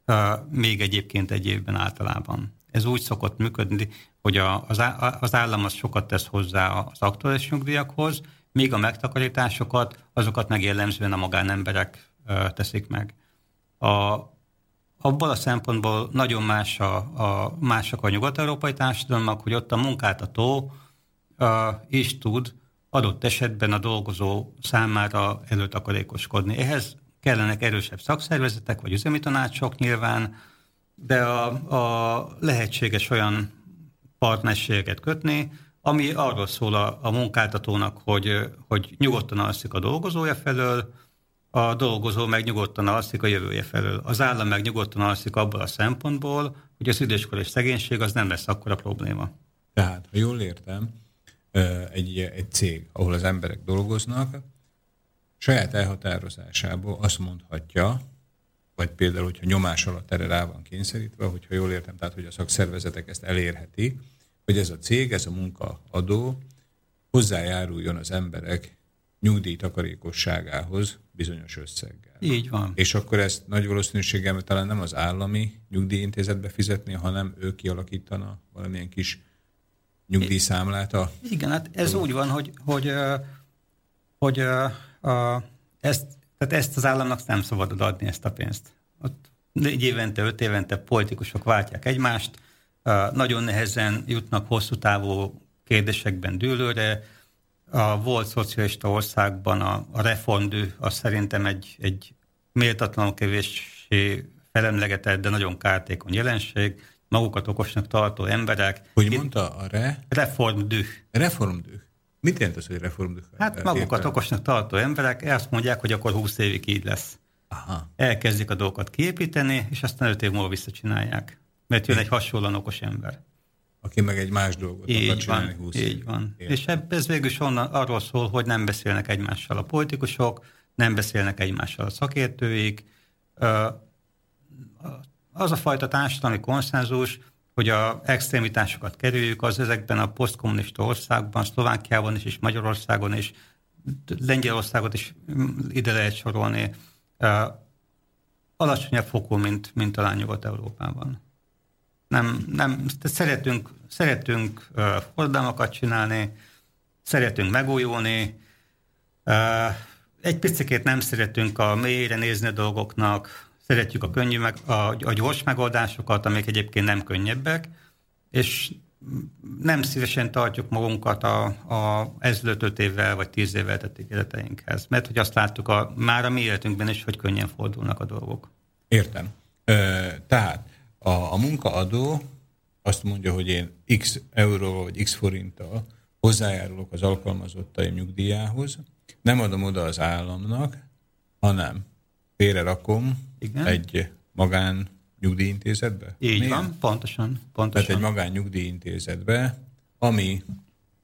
uh, még egyébként egy évben általában. Ez úgy szokott működni, hogy a, az, az állam az sokat tesz hozzá az aktuális nyugdíjakhoz, míg a megtakarításokat, azokat meg jellemzően a magánemberek uh, teszik meg. A, abból a szempontból nagyon más a, a, mások a nyugat-európai társadalmak, hogy ott a munkáltató is tud adott esetben a dolgozó számára előtakarékoskodni. Ehhez kellenek erősebb szakszervezetek, vagy üzemi tanácsok nyilván, de a, a lehetséges olyan partnerséget kötni, ami arról szól a, a munkáltatónak, hogy, hogy nyugodtan alszik a dolgozója felől, a dolgozó meg nyugodtan alszik a jövője felől. Az állam meg nyugodtan alszik abból a szempontból, hogy az időskor és szegénység az nem lesz akkora probléma. Tehát, ha jól értem, egy, egy cég, ahol az emberek dolgoznak, saját elhatározásából azt mondhatja, vagy például, hogyha nyomás alatt erre rá van kényszerítve, hogyha jól értem, tehát hogy a szakszervezetek ezt elérheti, hogy ez a cég, ez a munkaadó hozzájáruljon az emberek nyugdíjtakarékosságához bizonyos összeggel. Így van. És akkor ezt nagy valószínűséggel talán nem az állami nyugdíjintézetbe fizetni, hanem ő kialakítana valamilyen kis nyugdíjszámlát a... Igen, hát ez úgy van, hogy, hogy, hogy, hogy ezt, tehát ezt az államnak nem szabad adni ezt a pénzt. Ott négy évente, öt évente politikusok váltják egymást, nagyon nehezen jutnak hosszú távú kérdésekben dőlőre. A volt szocialista országban a, a reformdő az szerintem egy, egy méltatlanul kevéssé felemlegetett, de nagyon kártékony jelenség magukat okosnak tartó emberek. Hogy mondta a re? Reformdüh. Reformdüh. Mit jelent az, hogy reformdüh? Hát magukat Értem. okosnak tartó emberek azt mondják, hogy akkor 20 évig így lesz. Aha. Elkezdik a dolgokat kiépíteni, és aztán 5 év múlva visszacsinálják. Mert jön egy hasonlóan okos ember. Aki meg egy más dolgot így akar csinálni van, 20 Így év. van. Értem. És ez végül is onnan arról szól, hogy nem beszélnek egymással a politikusok, nem beszélnek egymással a szakértőik, az a fajta társadalmi konszenzus, hogy a extrémitásokat kerüljük, az ezekben a posztkommunista országban, Szlovákiában is, és Magyarországon is, Lengyelországot is ide lehet sorolni. alacsonyabb fokú, mint, mint talán Nyugat-Európában. Nem, nem, szeretünk, szeretünk uh, csinálni, szeretünk megújulni, egy picit nem szeretünk a mélyre nézni a dolgoknak, szeretjük a, könnyű meg, a, a gyors megoldásokat, amik egyébként nem könnyebbek, és nem szívesen tartjuk magunkat a, a ezelőtt öt évvel vagy tíz évvel tett ígéreteinkhez. Mert hogy azt láttuk a, már a mi életünkben is, hogy könnyen fordulnak a dolgok. Értem. Ö, tehát a, a munkaadó azt mondja, hogy én x euró vagy x forinttal hozzájárulok az alkalmazottaim nyugdíjához, nem adom oda az államnak, hanem félre rakom Igen. egy magán nyugdíjintézetbe? Így Miért? van, pontosan, pontosan. Tehát egy magán nyugdíjintézetbe, ami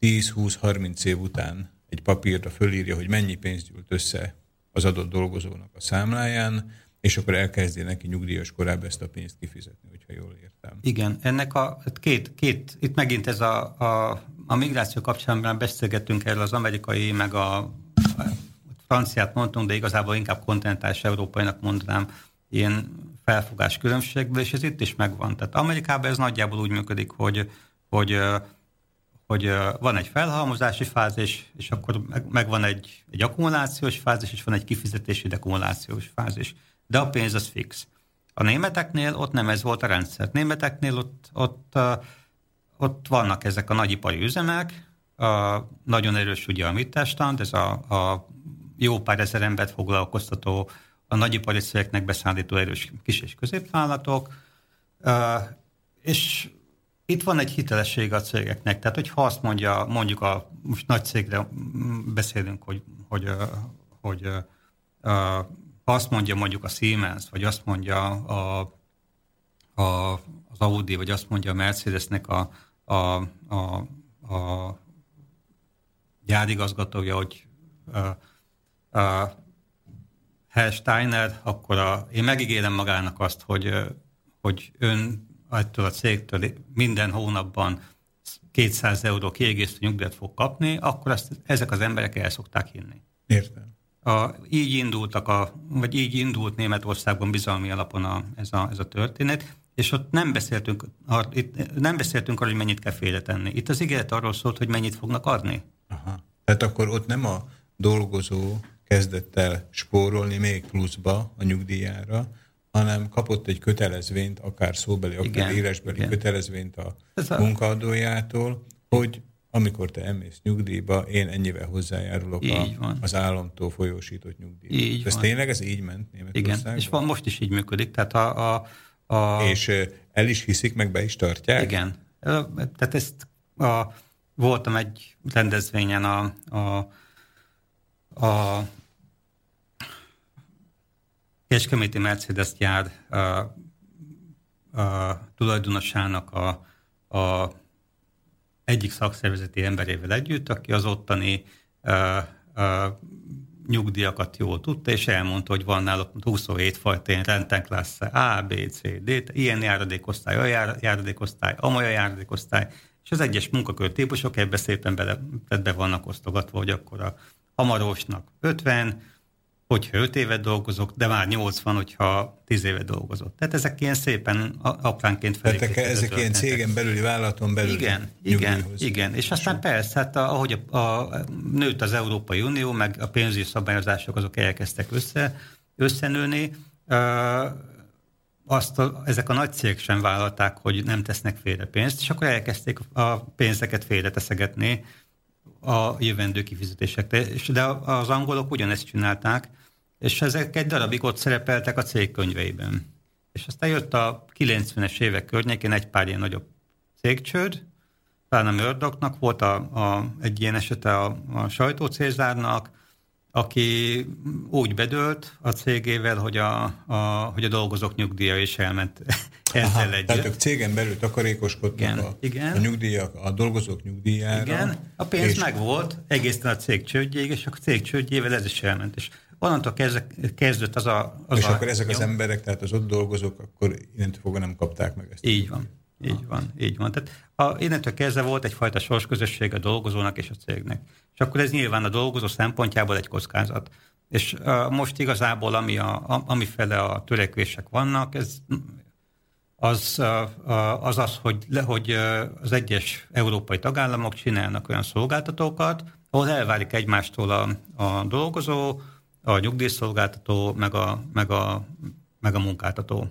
10-20-30 év után egy papírra fölírja, hogy mennyi pénzt gyűlt össze az adott dolgozónak a számláján, és akkor elkezdi neki nyugdíjas korábban ezt a pénzt kifizetni, hogyha jól értem. Igen, ennek a hát két, két itt megint ez a, a, a migráció kapcsán beszélgettünk erről az amerikai, meg a franciát mondtunk, de igazából inkább kontinentális európainak mondanám, ilyen felfogás különbségből, és ez itt is megvan. Tehát Amerikában ez nagyjából úgy működik, hogy, hogy, hogy van egy felhalmozási fázis, és akkor megvan egy, egy akkumulációs fázis, és van egy kifizetési dekumulációs fázis. De a pénz az fix. A németeknél ott nem ez volt a rendszer. Németeknél ott, ott, ott vannak ezek a nagyipari üzemek, a, nagyon erős ugye a mittelstand, ez a, a jó pár ezer embert foglalkoztató a nagyipari cégeknek beszállító erős kis- és középvállalatok, és itt van egy hitelesség a cégeknek. Tehát, hogyha azt mondja, mondjuk a most nagy cégre beszélünk, hogy, hogy, hogy ha azt mondja mondjuk a Siemens, vagy azt mondja a, a, az Audi, vagy azt mondja a Mercedesnek a, a, a, a gyárigazgatója, hogy a, a, Herr Steiner, akkor a, én megígérem magának azt, hogy, hogy ön ettől a cégtől minden hónapban 200 euró kiegészítő nyugdíjat fog kapni, akkor ezt, ezek az emberek el szokták hinni. Értem. A, így indultak, a, vagy így indult Németországban bizalmi alapon a, ez, a, ez a történet, és ott nem beszéltünk, ar, itt nem beszéltünk arról, hogy mennyit kell félretenni. Itt az ígéret arról szólt, hogy mennyit fognak adni. Aha. Tehát akkor ott nem a dolgozó kezdett el spórolni még pluszba a nyugdíjára, hanem kapott egy kötelezvényt, akár szóbeli, akár igen, írásbeli igen. kötelezvényt a Ez munkadójától, hogy amikor te emész nyugdíjba, én ennyivel hozzájárulok a, az államtól folyósított nyugdíjba. Így ez van. tényleg ez így ment Németországban? Igen, és van, most is így működik. Tehát a, a, a... És el is hiszik, meg be is tartják? Igen. Tehát ezt a, voltam egy rendezvényen a, a a Kecskeméti Mercedes gyár a, a tulajdonosának a, a egyik szakszervezeti emberével együtt, aki az ottani a, a, nyugdíjakat jól tudta, és elmondta, hogy van náluk 27 fajta ilyen rentenklassze, A, B, C, D, ilyen járadékosztály, olyan járadékosztály, amolyan járadékosztály, és az egyes munkakör típusok ebbe szépen bele, be vannak osztogatva, hogy akkor a hamarosnak 50, hogyha 5 évet dolgozok, de már 80, hogyha 10 évet dolgozott. Tehát ezek ilyen szépen apránként felé. Tehát ezek ilyen cégen belüli, vállalaton belül. Igen, igen, igen. És aztán persze, hát ahogy a, a, nőtt az Európai Unió, meg a pénzügyi szabályozások azok elkezdtek össze, összenőni, azt a, ezek a nagy cégek sem vállalták, hogy nem tesznek félre pénzt, és akkor elkezdték a pénzeket félreteszegetni a jövendő kifizetésekre. De az angolok ugyanezt csinálták, és ezek egy darabig ott szerepeltek a cégkönyveiben. És aztán jött a 90-es évek környékén egy pár ilyen nagyobb cégcsőd, a Murdochnak volt a, a, egy ilyen esete a, a sajtócézárnak, aki úgy bedőlt a cégével, hogy a, a, hogy a dolgozók nyugdíja is elment ezzel Aha, együtt. Tehát ők cégen belül takarékoskodtak igen, a, igen. a nyugdíjak, a dolgozók nyugdíjára. Igen, a pénz és... meg volt egészen a cég csődjéig, és a cég csődjével ez is elment. És onnantól kezdett az a... Az és a, akkor ezek jó? az emberek, tehát az ott dolgozók, akkor innentől fogva nem kapták meg ezt. Így van. Így van, így van. Tehát a, innentől kezdve volt egyfajta sorsközösség a dolgozónak és a cégnek. És akkor ez nyilván a dolgozó szempontjából egy kockázat. És uh, most igazából, ami, a, ami fele a törekvések vannak, ez az az, az hogy, hogy az egyes európai tagállamok csinálnak olyan szolgáltatókat, ahol elválik egymástól a, a dolgozó, a nyugdíjszolgáltató, meg a, meg a, meg a munkáltató.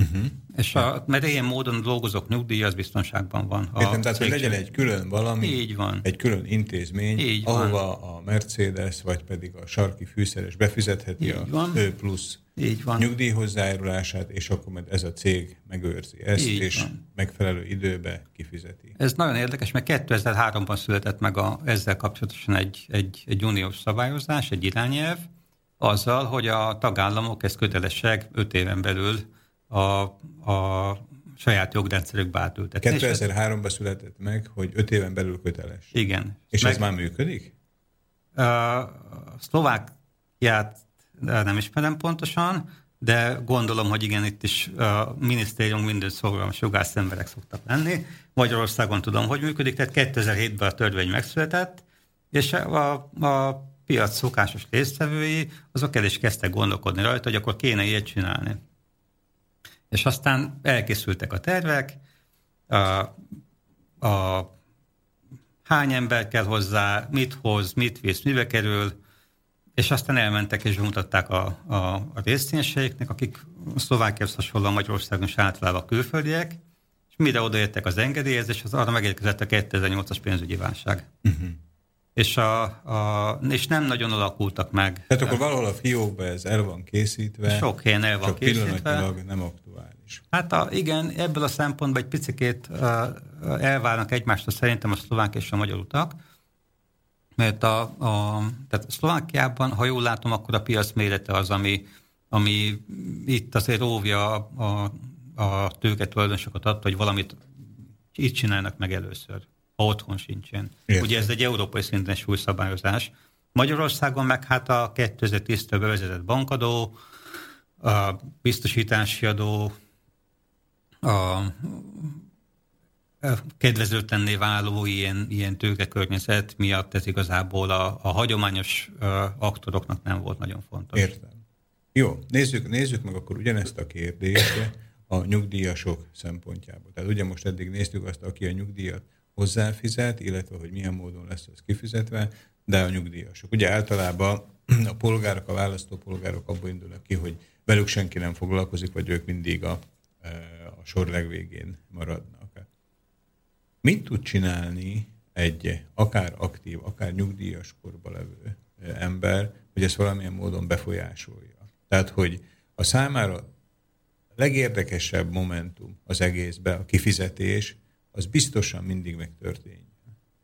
Uh-huh. És a, mert ilyen módon dolgozók nyugdíj, az biztonságban van. Értem, tehát hogy legyen egy külön valami, Így van. egy külön intézmény, Így ahova van. a Mercedes, vagy pedig a sarki fűszeres befizetheti Így a van. Ő plusz Így van. nyugdíj hozzájárulását, és akkor majd ez a cég megőrzi ezt, Így és van. megfelelő időbe kifizeti. Ez nagyon érdekes, mert 2003-ban született meg a, ezzel kapcsolatosan egy, egy, egy uniós szabályozás, egy irányelv, azzal, hogy a tagállamok ezt kötelesek 5 éven belül a, a saját jogrendszerükbe átültetni. 2003-ban született meg, hogy 5 éven belül köteles. Igen. És meg, ez már működik? A Szlovákiát nem ismerem pontosan, de gondolom, hogy igen, itt is a minisztérium minden szolgálmas jogász emberek szoktak lenni. Magyarországon tudom, hogy működik, tehát 2007-ben a törvény megszületett, és a, a piac szokásos résztvevői, azok el is kezdtek gondolkodni rajta, hogy akkor kéne ilyet csinálni. És aztán elkészültek a tervek, a, a hány ember kell hozzá, mit hoz, mit visz, mibe kerül, és aztán elmentek és bemutatták a, a, a részvényeseiknek, akik Szlovákiához hasonlóan Magyarországon is általában külföldiek, és mire odaértek az engedélyezés, az arra megérkezett a 2008-as pénzügyi válság. Uh-huh és, a, a, és nem nagyon alakultak meg. Tehát akkor valahol a fiókban ez el van készítve. Sok helyen el van készítve. nem aktuális. Hát a, igen, ebből a szempontból egy picit elválnak egymástól szerintem a szlovák és a magyar utak, mert a, a, tehát Szlovákiában, ha jól látom, akkor a piac mérete az, ami, ami itt azért óvja a, a, a tőketulajdonosokat attól, hogy valamit itt csinálnak meg először ha otthon sincsen. Értem. Ugye ez egy európai szinten súlyszabályozás. Magyarországon meg hát a 2010-től bevezetett bankadó, a biztosítási adó, a kedvezőtlenné váló ilyen, ilyen tőkekörnyezet miatt ez igazából a, a hagyományos aktoroknak nem volt nagyon fontos. Értem. Jó, nézzük, nézzük meg akkor ugyanezt a kérdést a nyugdíjasok szempontjából. Tehát ugye most eddig néztük azt, aki a nyugdíjat hozzáfizet, illetve hogy milyen módon lesz ez kifizetve, de a nyugdíjasok. Ugye általában a polgárok, a választópolgárok abból indulnak ki, hogy velük senki nem foglalkozik, vagy ők mindig a, e, a sor legvégén maradnak. Mit tud csinálni egy akár aktív, akár nyugdíjas korba levő e, ember, hogy ezt valamilyen módon befolyásolja? Tehát, hogy a számára legérdekesebb momentum az egészben a kifizetés, az biztosan mindig megtörténjen.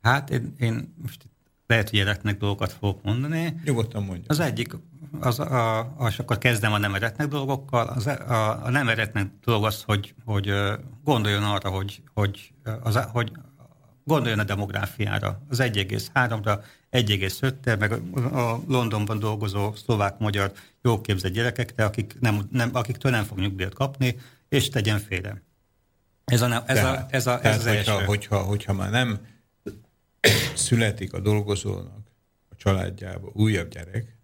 Hát én, én most lehet, hogy eretnek dolgokat fogok mondani. Nyugodtan mondja. Az egyik, az, a, a, és akkor kezdem a nem eretnek dolgokkal. Az, a, a nem eretnek dolog az, hogy, hogy gondoljon arra, hogy, hogy, az, hogy gondoljon a demográfiára. Az 1,3-ra, 1,5-re, meg a Londonban dolgozó szlovák-magyar jóképzett gyerekekre, akik nem, nem, akiktől nem fog nyugdíjat kapni, és tegyen félre. Ez, a, ez, tehát, a, ez, a, ez tehát, az hogyha, első. Hogyha, hogyha már nem születik a dolgozónak a családjába újabb gyerek,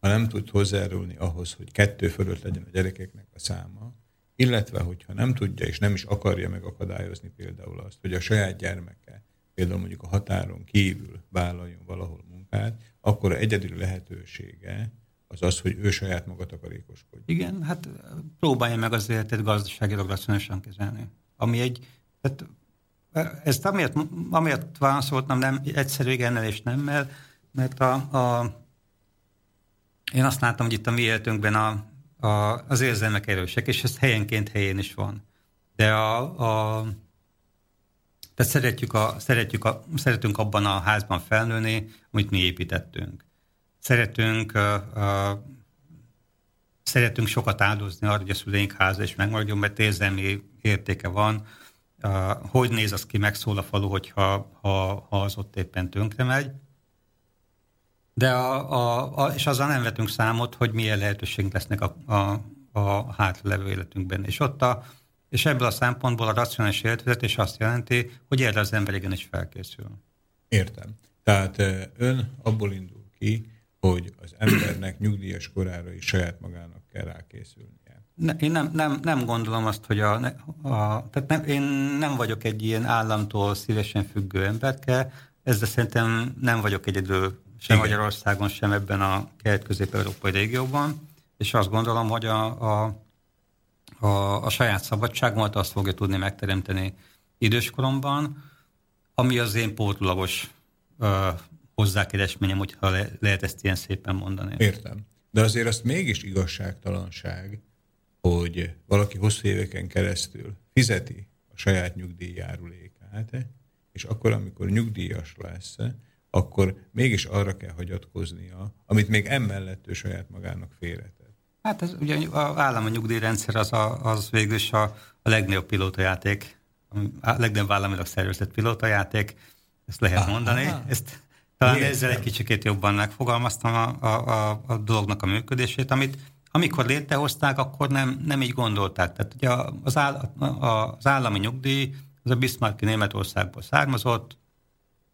ha nem tud hozzájárulni ahhoz, hogy kettő fölött legyen a gyerekeknek a száma, illetve hogyha nem tudja és nem is akarja megakadályozni például azt, hogy a saját gyermeke például mondjuk a határon kívül vállaljon valahol munkát, akkor egyedüli lehetősége az az, hogy ő saját maga takarékoskodjon. Igen, hát próbálja meg az életet gazdaságilag racionálisan kezelni ami egy, tehát ezt amiatt, amiatt válaszoltam nem egyszerű igennel és nemmel, mert a, a, én azt láttam, hogy itt a mi életünkben a, a, az érzelmek erősek, és ez helyenként helyén is van. De a, a tehát szeretjük a, szeretjük a, szeretünk abban a házban felnőni, amit mi építettünk. Szeretünk, a, a, szeretünk sokat áldozni arra, hogy a szüleink háza is megmaradjon, mert érzelmi értéke van. Hogy néz az ki, megszól a falu, hogyha, ha, ha az ott éppen tönkre megy. De a, a, a, és azzal nem vetünk számot, hogy milyen lehetőségünk lesznek a, a, a hátlevő életünkben. És ott a, és ebből a szempontból a racionális életvezetés azt jelenti, hogy erre az ember igenis felkészül. Értem. Tehát ön abból indul ki, hogy az embernek nyugdíjas korára is saját magának kell rákészülnie. Ne, én nem, nem, nem gondolom azt, hogy a, a tehát nem, én nem vagyok egy ilyen államtól szívesen függő emberke, ezzel szerintem nem vagyok egyedül sem Igen. Magyarországon, sem ebben a kelet-közép-európai régióban, és azt gondolom, hogy a, a, a, a saját szabadságomat azt fogja tudni megteremteni időskoromban, ami az én pótlagos hozzákeresményem, hogyha le, lehet ezt ilyen szépen mondani. Értem. De azért azt mégis igazságtalanság, hogy valaki hosszú éveken keresztül fizeti a saját nyugdíjjárulékát, és akkor, amikor nyugdíjas lesz, akkor mégis arra kell hagyatkoznia, amit még emellett ő saját magának félretett. Hát ez ugye állami nyugdíjrendszer az, a, az végül is a, a legnagyobb pilótajáték, a legnagyobb államilag szervezett pilótajáték, ezt lehet aha, mondani. Aha. Ezt talán Értem. ezzel egy kicsit jobban megfogalmaztam a, a, a, a dolognak a működését, amit amikor létrehozták, akkor nem, nem így gondolták. Tehát ugye az, áll, az állami nyugdíj, az a Bismarcki Németországból származott,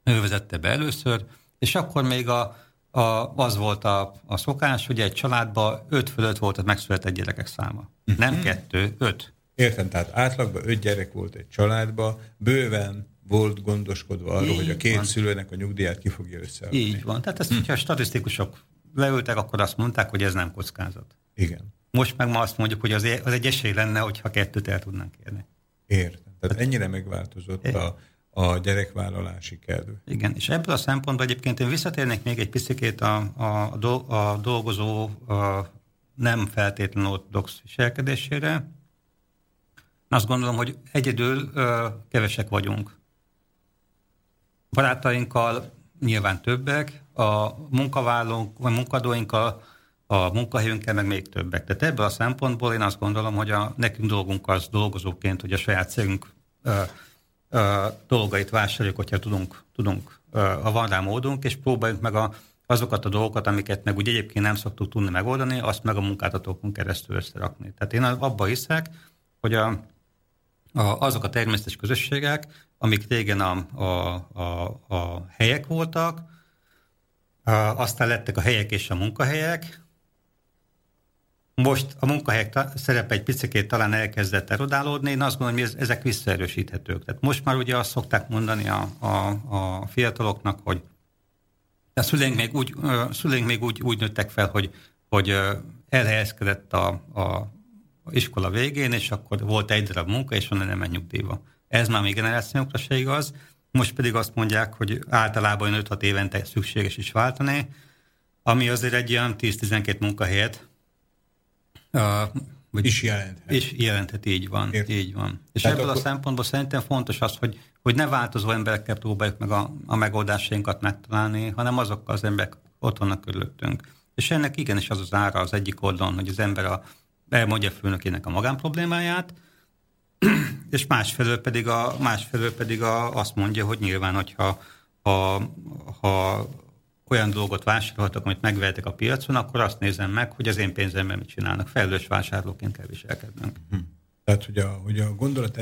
ő vezette be először, és akkor még a, a, az volt a, a szokás, hogy egy családban öt fölött volt a megszületett gyerekek száma. Uh-huh. Nem kettő, öt. Értem, tehát átlagban öt gyerek volt egy családban, bőven volt gondoskodva arról, Így hogy a két van. szülőnek a nyugdíjat ki fogja összeadni. Így van. Tehát ezt, hogyha a statisztikusok leültek, akkor azt mondták, hogy ez nem kockázat. Igen. Most meg ma azt mondjuk, hogy az, az egy esély lenne, hogyha kettőt el tudnánk érni. Értem. Tehát ennyire megváltozott a, a gyerekvállalási kedv. Igen, és ebből a szempontból egyébként én visszatérnék még egy picit a, a, a dolgozó a nem feltétlenül ortodox viselkedésére. Azt gondolom, hogy egyedül ö, kevesek vagyunk. Barátainkkal nyilván többek, a munkavállalónk, vagy munkadóinkkal a munkahelyünkkel meg még többek. Tehát ebből a szempontból én azt gondolom, hogy a, nekünk dolgunk az dolgozóként, hogy a saját cégünk ö, ö, dolgait vásároljuk, hogyha tudunk, tudunk ö, ha van rá módunk, és próbáljuk meg a, azokat a dolgokat, amiket meg úgy egyébként nem szoktuk tudni megoldani, azt meg a munkáltatókon keresztül összerakni. Tehát én abba hiszek, hogy a, a, azok a természetes közösségek, amik régen a, a, a, a helyek voltak, a, aztán lettek a helyek és a munkahelyek, most a munkahelyek szerepe egy picit talán elkezdett erodálódni, én azt gondolom, hogy ezek visszaerősíthetők. Tehát most már ugye azt szokták mondani a, a, a fiataloknak, hogy a szüleink még úgy, szüleink még úgy, úgy nőttek fel, hogy, hogy elhelyezkedett a, a iskola végén, és akkor volt egy darab munka, és onnan nem nyugdíjba. Ez már még generációkra se igaz. Most pedig azt mondják, hogy általában 5-6 évente szükséges is váltani, ami azért egy olyan 10-12 munkahelyet Uh, vagy is jelenthet. És jelenthet, így van. Értem. Így van. És Tehát ebből akkor... a szempontból szerintem fontos az, hogy, hogy ne változó emberekkel próbáljuk meg a, a megoldásainkat megtalálni, hanem azok az emberek ott vannak körülöttünk. És ennek igenis az az ára az egyik oldalon, hogy az ember a, elmondja főnökének a magánproblémáját, és másfelől pedig, a, másfelől pedig a, azt mondja, hogy nyilván, hogyha ha, ha olyan dolgot vásárolhatok, amit megvehetek a piacon, akkor azt nézem meg, hogy az én pénzemben mit csinálnak. Felelős vásárlóként kell viselkednünk. Hm. Tehát, hogy a, hogy a gondolat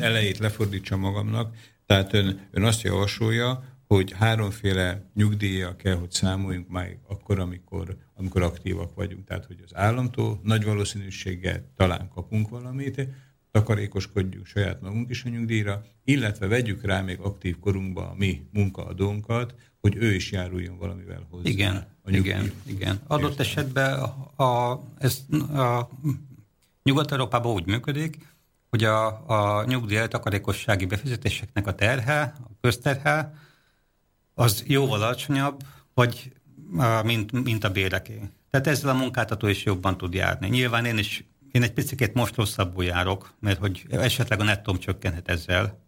elejét lefordítsa magamnak, tehát ön, ön azt javasolja, hogy háromféle nyugdíja kell, hogy számoljunk már akkor, amikor, amikor aktívak vagyunk. Tehát, hogy az államtól nagy valószínűséggel talán kapunk valamit, takarékoskodjunk saját magunk is a nyugdíjra, illetve vegyük rá még aktív korunkba a mi munkaadónkat, hogy ő is járuljon valamivel hozzá. Igen, a igen, igen. Adott Értem. esetben a, a, ez a Nyugat-Európában úgy működik, hogy a, a nyugdíj takarékossági befizetéseknek a terhe, a közterhe, az jóval alacsonyabb, vagy mint, mint a béreké. Tehát ezzel a munkáltató is jobban tud járni. Nyilván én is, én egy picit most rosszabbul járok, mert hogy esetleg a nettóm csökkenhet ezzel,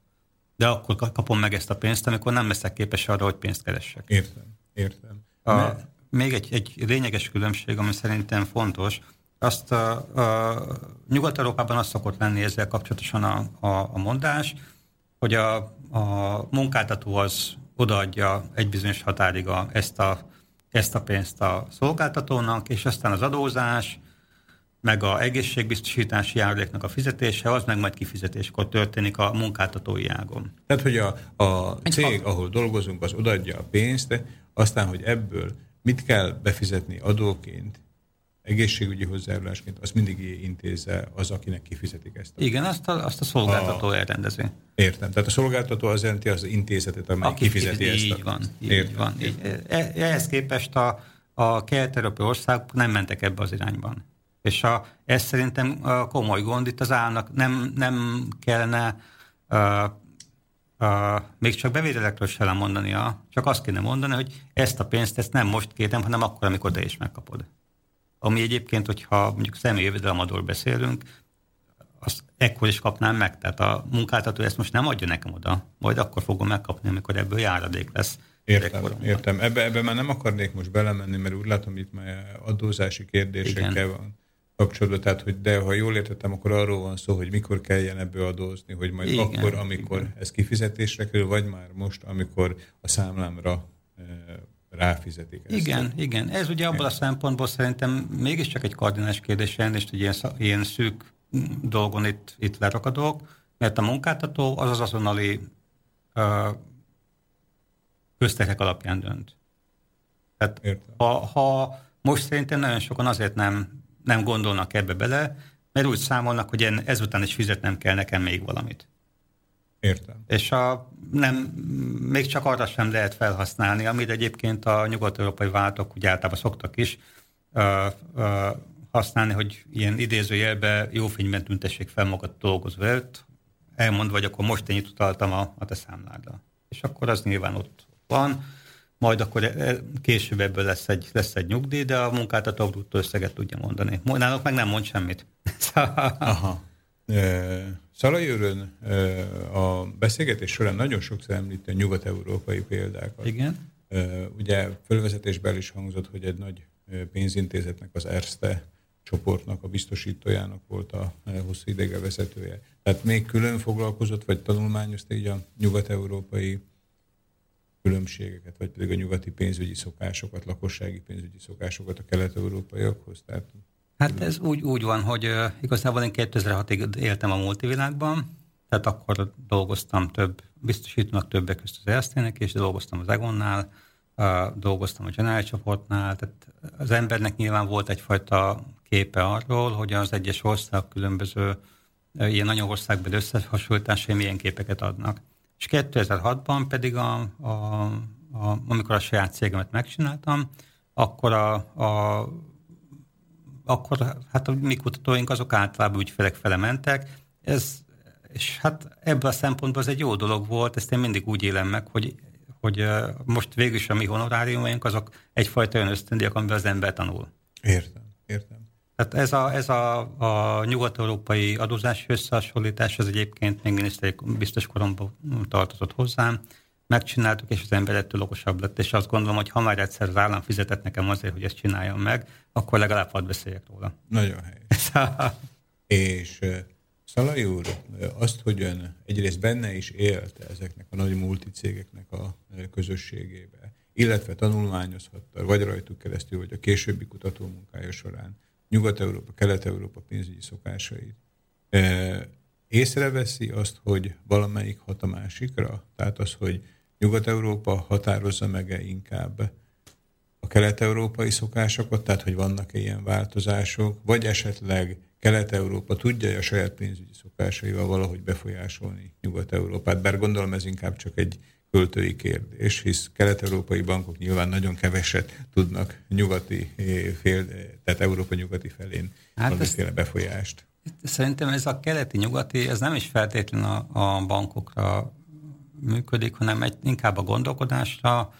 de akkor kapom meg ezt a pénzt, amikor nem leszek képes arra, hogy pénzt keressek. Értem, értem. A, Mert... Még egy, egy lényeges különbség, ami szerintem fontos, azt a, a Nyugat-Európában az szokott lenni ezzel kapcsolatosan a, a, a mondás, hogy a, a munkáltató az odaadja egy bizonyos határig a, ezt, a, ezt a pénzt a szolgáltatónak, és aztán az adózás, meg a egészségbiztosítási járuléknak a fizetése, az meg majd kifizetéskor történik a munkáltatói ágon. Tehát, hogy a, a cég, ahol dolgozunk, az odaadja a pénzt, aztán, hogy ebből mit kell befizetni adóként, egészségügyi hozzájárulásként, azt mindig intézze az, akinek kifizetik ezt. A... Igen, azt a, azt a szolgáltató a... elrendezi. Értem. Tehát a szolgáltató az jelenti az intézetet, amely Aki kifizeti kifizeti, ezt. Így a... van. Így Értem. van. Így. E, ehhez képest a, a kelet-európai országok nem mentek ebbe az irányban. És a, ez szerintem a komoly gond, itt az állnak nem, nem kellene uh, uh, még csak bevételekről sem mondania, csak azt kéne mondani, hogy ezt a pénzt ezt nem most kérem, hanem akkor, amikor te is megkapod. Ami egyébként, hogyha mondjuk személyi jövedelemadóról beszélünk, azt ekkor is kapnám meg. Tehát a munkáltató ezt most nem adja nekem oda, majd akkor fogom megkapni, amikor ebből járadék lesz. Értem, értem. Ebbe, ebbe már nem akarnék most belemenni, mert úgy látom, itt már adózási kérdésekkel Igen. van kapcsolatban, tehát hogy de ha jól értettem, akkor arról van szó, hogy mikor kelljen ebből adózni, hogy majd igen, akkor, amikor igen. ez kifizetésre kerül, vagy már most, amikor a számlámra e, ráfizetik ezt. Igen, igen. Ez ugye abban a szempontból szerintem mégiscsak egy kardinás kérdés, és hogy ilyen, ilyen szűk dolgon itt, itt lerakadok, mert a munkáltató az az azonnali uh, köztekek alapján dönt. Tehát ha, ha most szerintem nagyon sokan azért nem nem gondolnak ebbe bele, mert úgy számolnak, hogy én ezután is fizetnem kell nekem még valamit. Értem. És a, nem, még csak arra sem lehet felhasználni, amit egyébként a nyugat-európai váltok úgy általában szoktak is ö, ö, használni, hogy ilyen idézőjelbe jó fényben tüntessék fel magad dolgozva előtt, elmondva, hogy akkor most én utaltam a, a te számládra. És akkor az nyilván ott van majd akkor e, később ebből lesz egy, lesz egy nyugdíj, de a munkáltató bruttó összeget tudja mondani. Náluk meg nem mond semmit. Aha. Szalai Örön a beszélgetés során nagyon sokszor említi a nyugat-európai példákat. Igen. Ugye fölvezetésben is hangzott, hogy egy nagy pénzintézetnek, az Erste csoportnak, a biztosítójának volt a hosszú idege vezetője. Tehát még külön foglalkozott, vagy tanulmányozta így a nyugat-európai különbségeket, vagy pedig a nyugati pénzügyi szokásokat, lakossági pénzügyi szokásokat a kelet-európaiakhoz? Tehát, hát ez úgy, úgy van, hogy uh, igazából én 2006-ig éltem a multivilágban, tehát akkor dolgoztam több, biztosítónak többek között az Erztének, és dolgoztam az Egonnál, uh, dolgoztam a General csoportnál, tehát az embernek nyilván volt egyfajta képe arról, hogy az egyes ország különböző uh, ilyen nagyon országbeli összehasonlításai milyen képeket adnak. És 2006-ban pedig, a, a, a, amikor a saját cégemet megcsináltam, akkor a, a akkor hát a mi kutatóink azok általában ügyfelek fele mentek. Ez, és hát ebből a szempontból ez egy jó dolog volt, ezt én mindig úgy élem meg, hogy, hogy most végül is a mi honoráriumaink azok egyfajta olyan ösztöndiak, amiben az ember tanul. Értem, értem. Tehát ez a, ez a, a nyugat-európai adózási összehasonlítás, az egyébként még miniszteri biztos koromban tartozott hozzám. Megcsináltuk, és az ember ettől okosabb lett, és azt gondolom, hogy ha már egyszer az állam fizetett nekem azért, hogy ezt csináljam meg, akkor legalább hadd beszéljek róla. Nagyon helyes. és Szalai úr, azt, hogy ön egyrészt benne is élte ezeknek a nagy multicégeknek a közösségébe, illetve tanulmányozhatta, vagy rajtuk keresztül, vagy a későbbi kutatómunkája során Nyugat-Európa, Kelet-Európa pénzügyi szokásait. Észreveszi azt, hogy valamelyik hat a másikra? Tehát az, hogy Nyugat-Európa határozza meg -e inkább a kelet-európai szokásokat, tehát hogy vannak-e ilyen változások, vagy esetleg Kelet-Európa tudja a saját pénzügyi szokásaival valahogy befolyásolni Nyugat-Európát, bár gondolom ez inkább csak egy költői kérdés, hisz kelet-európai bankok nyilván nagyon keveset tudnak nyugati eh, fél, tehát Európa nyugati felén hát valamiféle befolyást. Szerintem ez a keleti-nyugati, ez nem is feltétlenül a, a bankokra működik, hanem egy, inkább a gondolkodásra,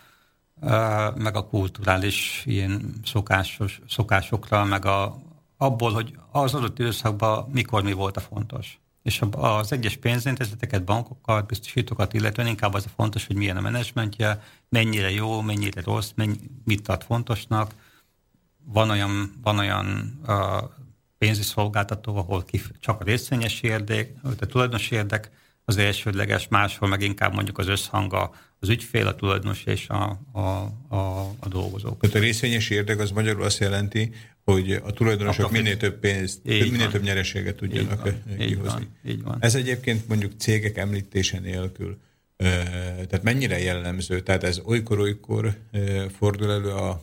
eh, meg a kulturális ilyen szokásos, szokásokra, meg a, abból, hogy az adott időszakban mikor mi volt a fontos. És az egyes pénzintézeteket, bankokat, biztosítókat illetően inkább az a fontos, hogy milyen a menedzsmentje, mennyire jó, mennyire rossz, mennyi, mit tart fontosnak. Van olyan, van olyan uh, pénzi szolgáltató, ahol kif, csak a részvényes érdek, a tulajdonos érdek az elsődleges, máshol meg inkább mondjuk az összhang az ügyfél, a tulajdonos és a, a, a, a dolgozók. Tehát a részvényes érdek az magyarul azt jelenti, hogy a tulajdonosok a minél több pénzt, így minél van. több nyereséget tudjanak így van, kihozni. Így van, így van. Ez egyébként mondjuk cégek említése nélkül, tehát mennyire jellemző? Tehát ez olykor-olykor fordul elő a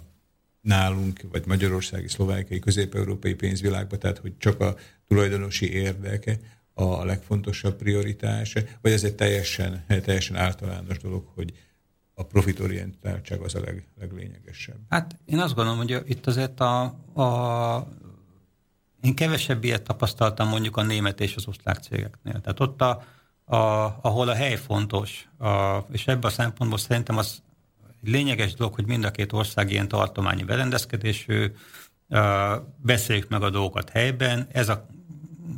nálunk, vagy magyarországi, szlovákiai, közép-európai pénzvilágban, tehát hogy csak a tulajdonosi érdeke a legfontosabb prioritás, vagy ez egy teljesen, teljesen általános dolog, hogy a profitorientáltság az a leg, leglényegesebb? Hát én azt gondolom, hogy itt azért a, a én kevesebb ilyet tapasztaltam mondjuk a német és az osztrák cégeknél. Tehát ott, a, a, ahol a hely fontos, a, és ebben a szempontból szerintem az lényeges dolog, hogy mind a két ország ilyen tartományi berendezkedésű, beszéljük meg a dolgokat helyben. Ez a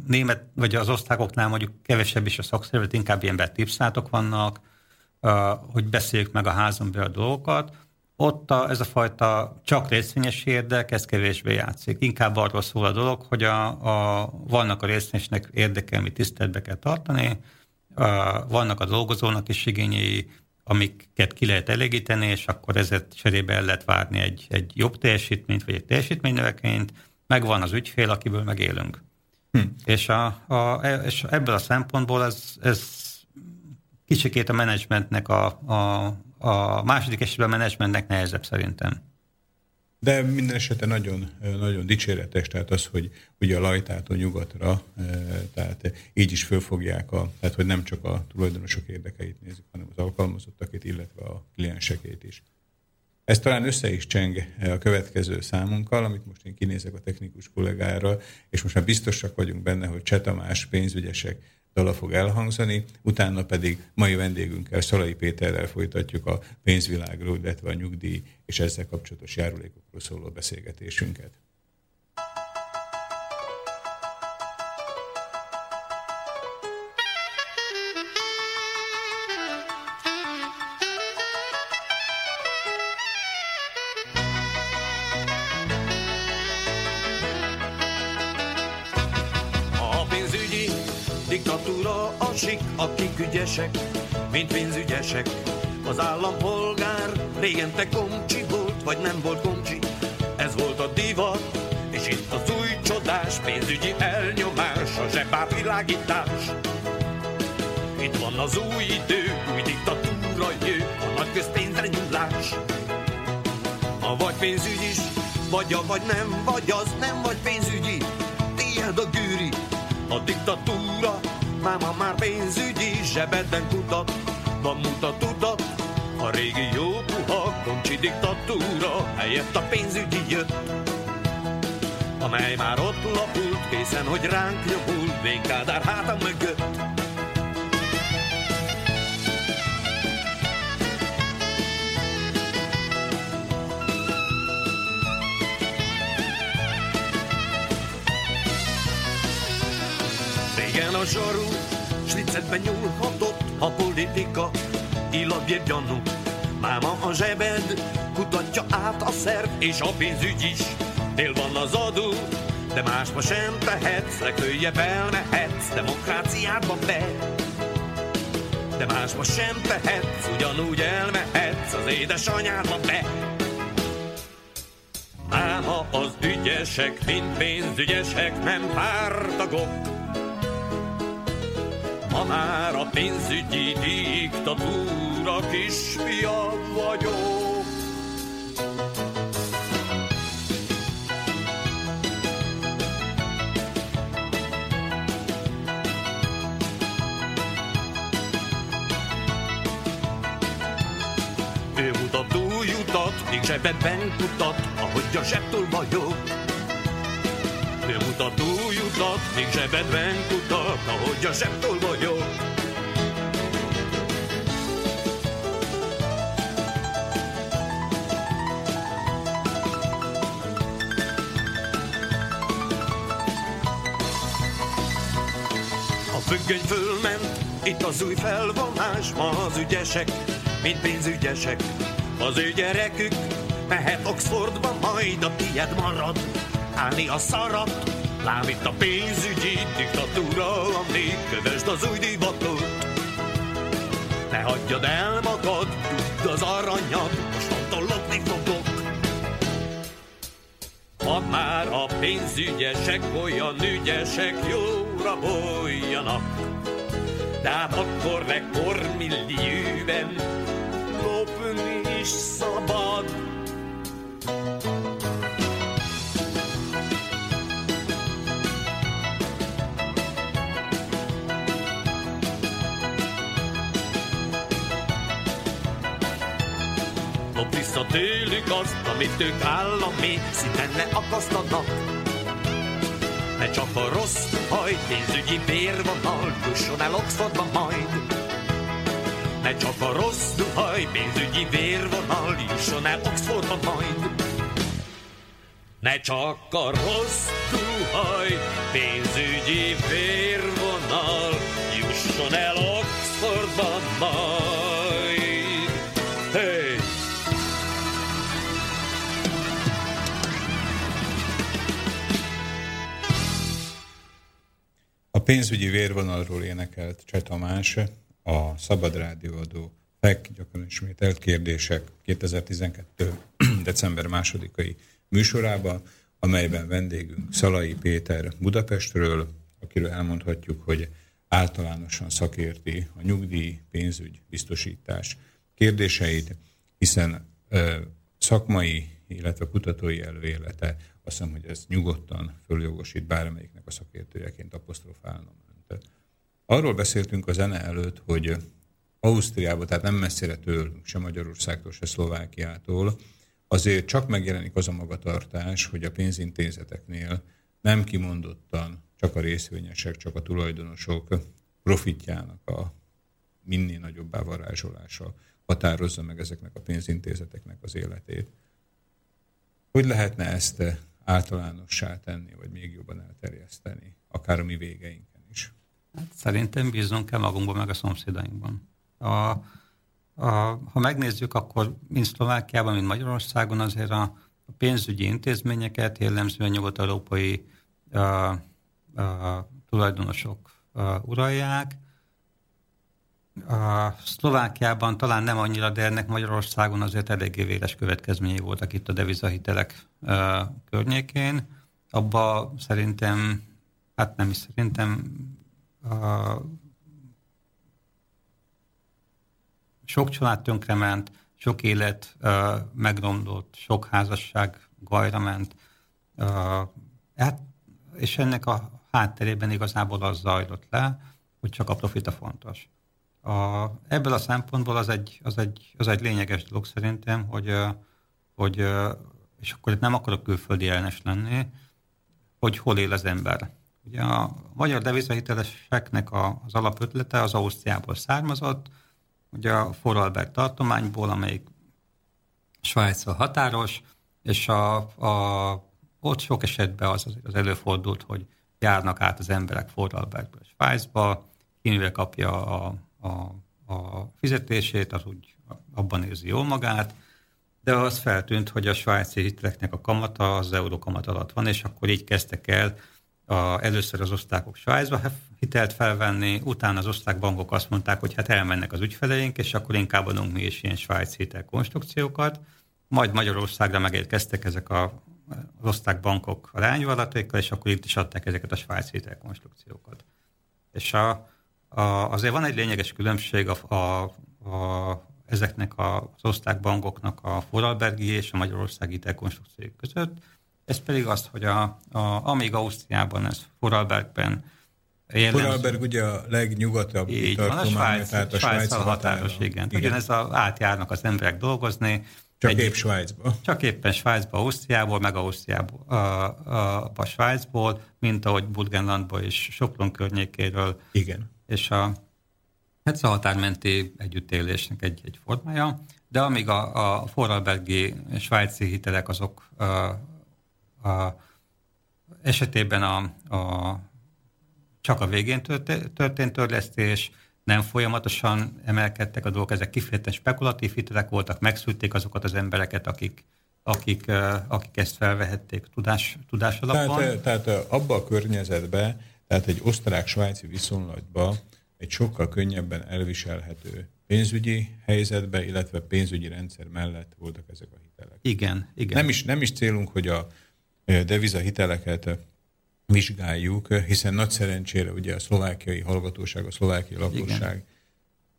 német, vagy az osztrákoknál mondjuk kevesebb is a szakszervezet, inkább ilyen betipszátok vannak, hogy beszéljük meg a házon belül a dolgokat. Ott a, ez a fajta csak részvényes érdek, ez kevésbé játszik. Inkább arról szól a dolog, hogy a, a, vannak a részvényesnek érdeke, amit tiszteletbe kell tartani, a, vannak a dolgozónak is igényei, amiket ki lehet elégíteni, és akkor ezért cserébe el lehet várni egy, egy jobb teljesítményt, vagy egy teljesítménynövekedést, megvan az ügyfél, akiből megélünk. Hm. És, a, a, és ebből a szempontból ez, ez kicsikét a menedzsmentnek, a, a, a második esetben a menedzsmentnek nehezebb szerintem. De minden esetben nagyon, nagyon dicséretes, tehát az, hogy ugye a lajtától nyugatra, tehát így is fölfogják, a, tehát hogy nem csak a tulajdonosok érdekeit nézik, hanem az alkalmazottakét, illetve a kliensekét is. Ez talán össze is cseng a következő számunkkal, amit most én kinézek a technikus kollégára, és most már biztosak vagyunk benne, hogy Csetamás pénzügyesek dala fog elhangzani, utána pedig mai vendégünkkel, Szalai Péterrel folytatjuk a pénzvilágról, illetve a nyugdíj és ezzel kapcsolatos járulékokról szóló beszélgetésünket. Akik ügyesek, mint pénzügyesek. Az állampolgár régen te komcsi volt, vagy nem volt komcsi. Ez volt a divat, és itt az új csodás, pénzügyi elnyomás, a zsebátvilágítás. Itt van az új idő, új diktatúra jő, a nagy közpénzre nyúlás. Ha vagy pénzügy is, vagy a vagy nem, vagy az nem vagy pénzügyi, tiéd a gűri, a diktatúra Máma már pénzügyi zsebedben kutat, van mutat utat, a régi jó puha koncsi diktatúra helyett a pénzügyi jött. Amely már ott lapult, készen, hogy ránk nyomul, Vénkádár hátam mögött. A zsarú, slicetben nyúlhatott a politika, illagér gyanú. Máma a zsebed, kutatja át a szerv és a pénzügy is. Dél van az adó, de másba sem tehetsz, legfőjebb elmehetsz demokráciádba be. De másba sem tehetsz, ugyanúgy elmehetsz az édesanyádba be. Máma az ügyesek, mint pénzügyesek, nem pártagok. Ma már a pénzügyi diktatúra kisfia vagyok. Ő mutat új még zsebedben kutat, ahogy a zsebtől vagyok. Ő mutat új utat, még zsebedben kutat, ahogy a zsebtől vagyok. A függöny fölment, itt az új felvonás, ma az ügyesek, mint pénzügyesek. Az ő gyerekük mehet Oxfordba, majd a tied marad állni a szarat. Lám itt a pénzügyi diktatúra, ami kövesd az új divatot. Ne hagyjad el magad, tudd az aranyad, most lopni fogok. Ha már a pénzügyesek olyan ügyesek, jóra boljanak. De hát akkor rekordmillióben lopni is szabad. Tőlük azt, amit ők állami szinten ne akasztanak. Ne csak a rossz haj, pénzügyi vérvonal jusson el Oxfordba majd. Ne csak a rossz duhaj, pénzügyi vérvonal jusson el Oxfordba majd. Ne csak a rossz duhaj, pénzügyi vérvonal jusson el Oxfordba majd. Pénzügyi vérvonalról énekelt Cseh Tamás, a Szabad Rádióadó FEK gyakran ismételt kérdések 2012. december másodikai műsorában, amelyben vendégünk Szalai Péter Budapestről, akiről elmondhatjuk, hogy általánosan szakérti a nyugdíj, pénzügy, biztosítás kérdéseit, hiszen ö, szakmai, illetve kutatói előélete azt hiszem, hogy ez nyugodtan följogosít bármelyiknek a szakértőjeként apostrofálnom önt. Arról beszéltünk a zene előtt, hogy Ausztriában, tehát nem messzire tőlünk, se Magyarországtól, se Szlovákiától, azért csak megjelenik az a magatartás, hogy a pénzintézeteknél nem kimondottan csak a részvényesek, csak a tulajdonosok profitjának a minél nagyobb varázsolása határozza meg ezeknek a pénzintézeteknek az életét. Hogy lehetne ezt általánossá tenni, vagy még jobban elterjeszteni, akár a mi végeinken is? Hát szerintem bíznunk kell magunkban, meg a szomszédainkban. A, a, ha megnézzük, akkor mind Szlovákiában, mind Magyarországon azért a, a pénzügyi intézményeket jellemzően nyugat-európai a, a, tulajdonosok a, uralják. A Szlovákiában talán nem annyira, de ennek Magyarországon azért eléggé véres következményei voltak itt a devizahitelek a, környékén. Abba szerintem, hát nem is szerintem, a, sok család tönkrement, sok élet uh, megromlott, sok házasság gajra ment. Hát, és ennek a hátterében igazából az zajlott le, hogy csak a profita fontos. A, ebből a szempontból az egy, az, egy, az egy lényeges dolog szerintem, hogy, hogy és akkor itt nem akarok külföldi ellenes lenni, hogy hol él az ember. Ugye a magyar devizahiteleseknek az alapötlete az Ausztriából származott, ugye a Foralberg tartományból, amelyik Svájccal határos, és a, a, ott sok esetben az, az előfordult, hogy járnak át az emberek Forralbergből Svájcba, kinével kapja a, a, a fizetését, az úgy abban érzi jól magát, de az feltűnt, hogy a svájci hiteleknek a kamata az euró kamat alatt van, és akkor így kezdtek el a, először az osztákok Svájcba hitelt felvenni, utána az osztrák bankok azt mondták, hogy hát elmennek az ügyfeleink, és akkor inkább adunk mi is ilyen svájci hitel konstrukciókat, majd Magyarországra megérkeztek ezek a az osztrák bankok a lányvállalataikkal, és akkor itt is adták ezeket a svájci hitelkonstrukciókat. És a, a, azért van egy lényeges különbség a, a, a, ezeknek az osztrák bankoknak a Foralbergi és a Magyarországi hitelkonstrukciók között. Ez pedig az, hogy a, a, amíg Ausztriában ez Foralbergben jellemző. Vorarlberg ugye a legnyugatabb Így van, a Svájc, tehát a Svájc határos, igen. igen. Ugyanez a, átjárnak az emberek dolgozni, csak egy, épp Svájcba. Csak éppen Svájcba, Ausztriából, meg Ausztriából, a, a, a Svájcból, mint ahogy Burgenlandból és Sopron környékéről. Igen. És a, ez a határmenti együttélésnek egy, egy formája, de amíg a, a forralbergi svájci hitelek azok a, a, esetében a, a, csak a végén történt törlesztés, nem folyamatosan emelkedtek a dolgok, ezek kifejezetten spekulatív hitelek voltak, megszülték azokat az embereket, akik, akik, akik ezt felvehették tudás, tudás alapon. Tehát, tehát abba a környezetben, tehát egy osztrák-svájci viszonylatban egy sokkal könnyebben elviselhető pénzügyi helyzetbe, illetve pénzügyi rendszer mellett voltak ezek a hitelek. Igen, igen. Nem is, nem is célunk, hogy a deviza hiteleket vizsgáljuk, hiszen nagy szerencsére ugye a szlovákiai hallgatóság, a szlovákiai lakosság Igen.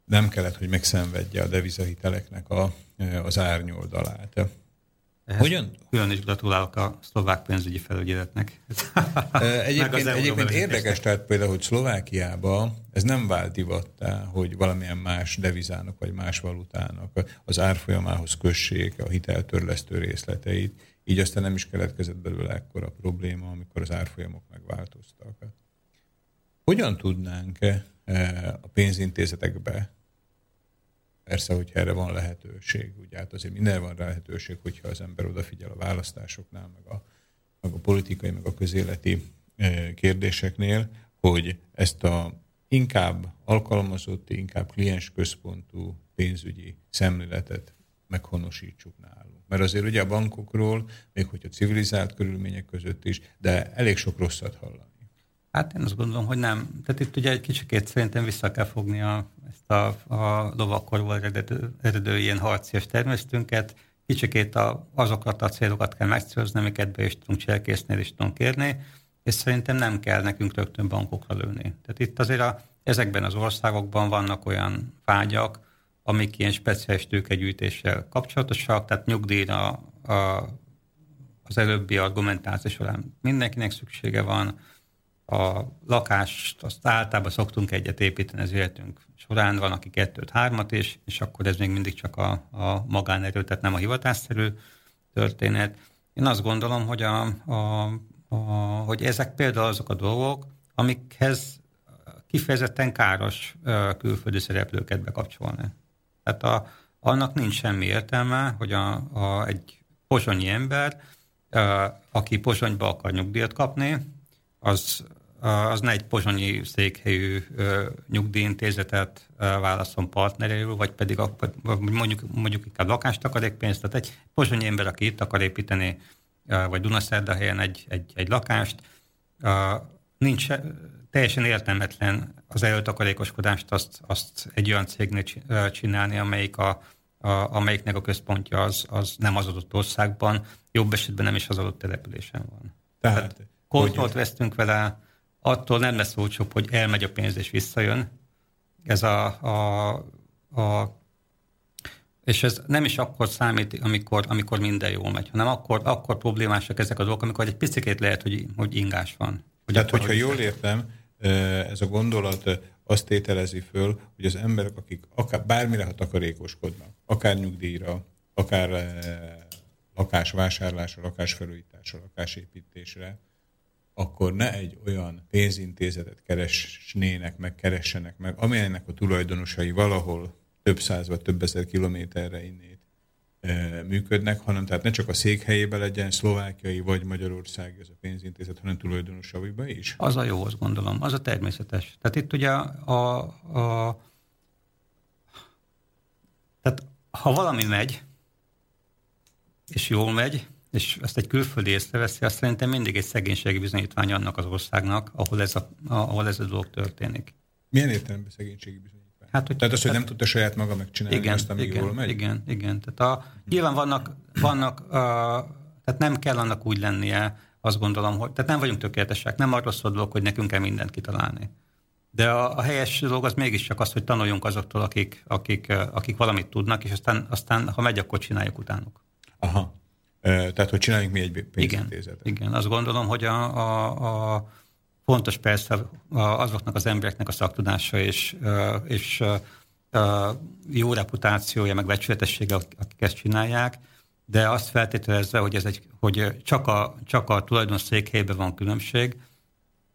nem kellett, hogy megszenvedje a devizahiteleknek a, az árnyoldalát. Hogyan? Külön is gratulálok a szlovák pénzügyi felügyeletnek. egyébként egyébként érdekes, tehát például, hogy Szlovákiában ez nem vált divattá, hogy valamilyen más devizának vagy más valutának az árfolyamához kössék a hiteltörlesztő részleteit, így aztán nem is keletkezett belőle ekkora probléma, amikor az árfolyamok megváltoztak. Hogyan tudnánk a pénzintézetekbe Persze, hogyha erre van lehetőség, ugye hát azért minden van rá lehetőség, hogyha az ember odafigyel a választásoknál, meg a, meg a politikai, meg a közéleti e, kérdéseknél, hogy ezt a inkább alkalmazott, inkább kliensközpontú pénzügyi szemléletet meghonosítsuk nálunk. Mert azért ugye a bankokról, még hogyha civilizált körülmények között is, de elég sok rosszat hallani. Hát én azt gondolom, hogy nem. Tehát itt ugye egy kicsikét szerintem vissza kell fogni a, ezt a, a lovakkorból eredő, eredő ilyen harcias termesztünket, kicsikét a, azokat a célokat kell megcélozni, amiket be is tudunk cselkészni, és tudunk kérni, és szerintem nem kell nekünk rögtön bankokra lőni. Tehát itt azért a, ezekben az országokban vannak olyan vágyak, amik ilyen speciális tőkegyűjtéssel kapcsolatosak, tehát nyugdíjra a, az előbbi argumentáció során mindenkinek szüksége van, a lakást azt általában szoktunk egyet építeni az életünk során, van, aki kettőt, hármat is, és akkor ez még mindig csak a, a magánerő, tehát nem a hivatásszerű történet. Én azt gondolom, hogy, a, a, a, hogy ezek például azok a dolgok, amikhez kifejezetten káros külföldi szereplőket bekapcsolni. Tehát a, annak nincs semmi értelme, hogy a, a, egy pozsonyi ember, aki pozsonyba akar nyugdíjat kapni, az az ne egy pozsonyi székhelyű nyugdíjintézetet válaszol partneréül, vagy pedig a, mondjuk, mondjuk inkább lakást pénzt, tehát egy pozsonyi ember, aki itt akar építeni, vagy Dunaszerdahelyen egy, egy, egy lakást, nincs teljesen értelmetlen az előtakarékoskodást azt, azt egy olyan cégnél csinálni, amelyik a, a, amelyiknek a központja az, az nem az adott országban, jobb esetben nem is az adott településen van. Tehát, Tehát kontrollt vesztünk vele, attól nem lesz olcsóbb, hogy elmegy a pénz és visszajön. Ez a, a, a és ez nem is akkor számít, amikor, amikor minden jól megy, hanem akkor, akkor problémásak ezek a dolgok, amikor egy picit lehet, hogy, hogy ingás van. Hogy Tehát, hogyha jól értem, ez a gondolat azt tételezi föl, hogy az emberek, akik akár bármire, ha takarékoskodnak, akár nyugdíjra, akár lakásvásárlásra, lakásfelújításra, lakásépítésre, akkor ne egy olyan pénzintézetet keresnének meg, keressenek meg, amelynek a tulajdonosai valahol több száz vagy több ezer kilométerre innét e, működnek, hanem tehát ne csak a székhelyében legyen szlovákiai vagy Magyarország ez a pénzintézet, hanem tulajdonosaiba is. Az a jó, azt gondolom, az a természetes. Tehát itt ugye a, a tehát ha valami megy, és jól megy, és ezt egy külföldi észreveszi, azt szerintem mindig egy szegénységi bizonyítvány annak az országnak, ahol ez a, ahol ez a dolog történik. Milyen értelemben szegénységi bizonyítvány? Hát, hogy, Tehát az, hogy hát, nem tudta saját maga megcsinálni igen, azt, ami igen, jól megy? Igen, igen. Tehát a, nyilván vannak, vannak uh, tehát nem kell annak úgy lennie, azt gondolom, hogy tehát nem vagyunk tökéletesek, nem arról szól dolog, hogy nekünk kell mindent kitalálni. De a, a helyes dolog az mégiscsak az, hogy tanuljunk azoktól, akik, akik, akik valamit tudnak, és aztán, aztán ha megy, akkor csináljuk utánuk. Aha. Tehát, hogy csináljunk mi egy pénzintézetet. Igen, igen, azt gondolom, hogy a, a, a fontos persze azoknak az embereknek a szaktudása és, és jó reputációja, meg becsületessége, akik ezt csinálják, de azt feltételezve, hogy, ez egy, hogy csak, a, csak a tulajdon székhelyben van különbség,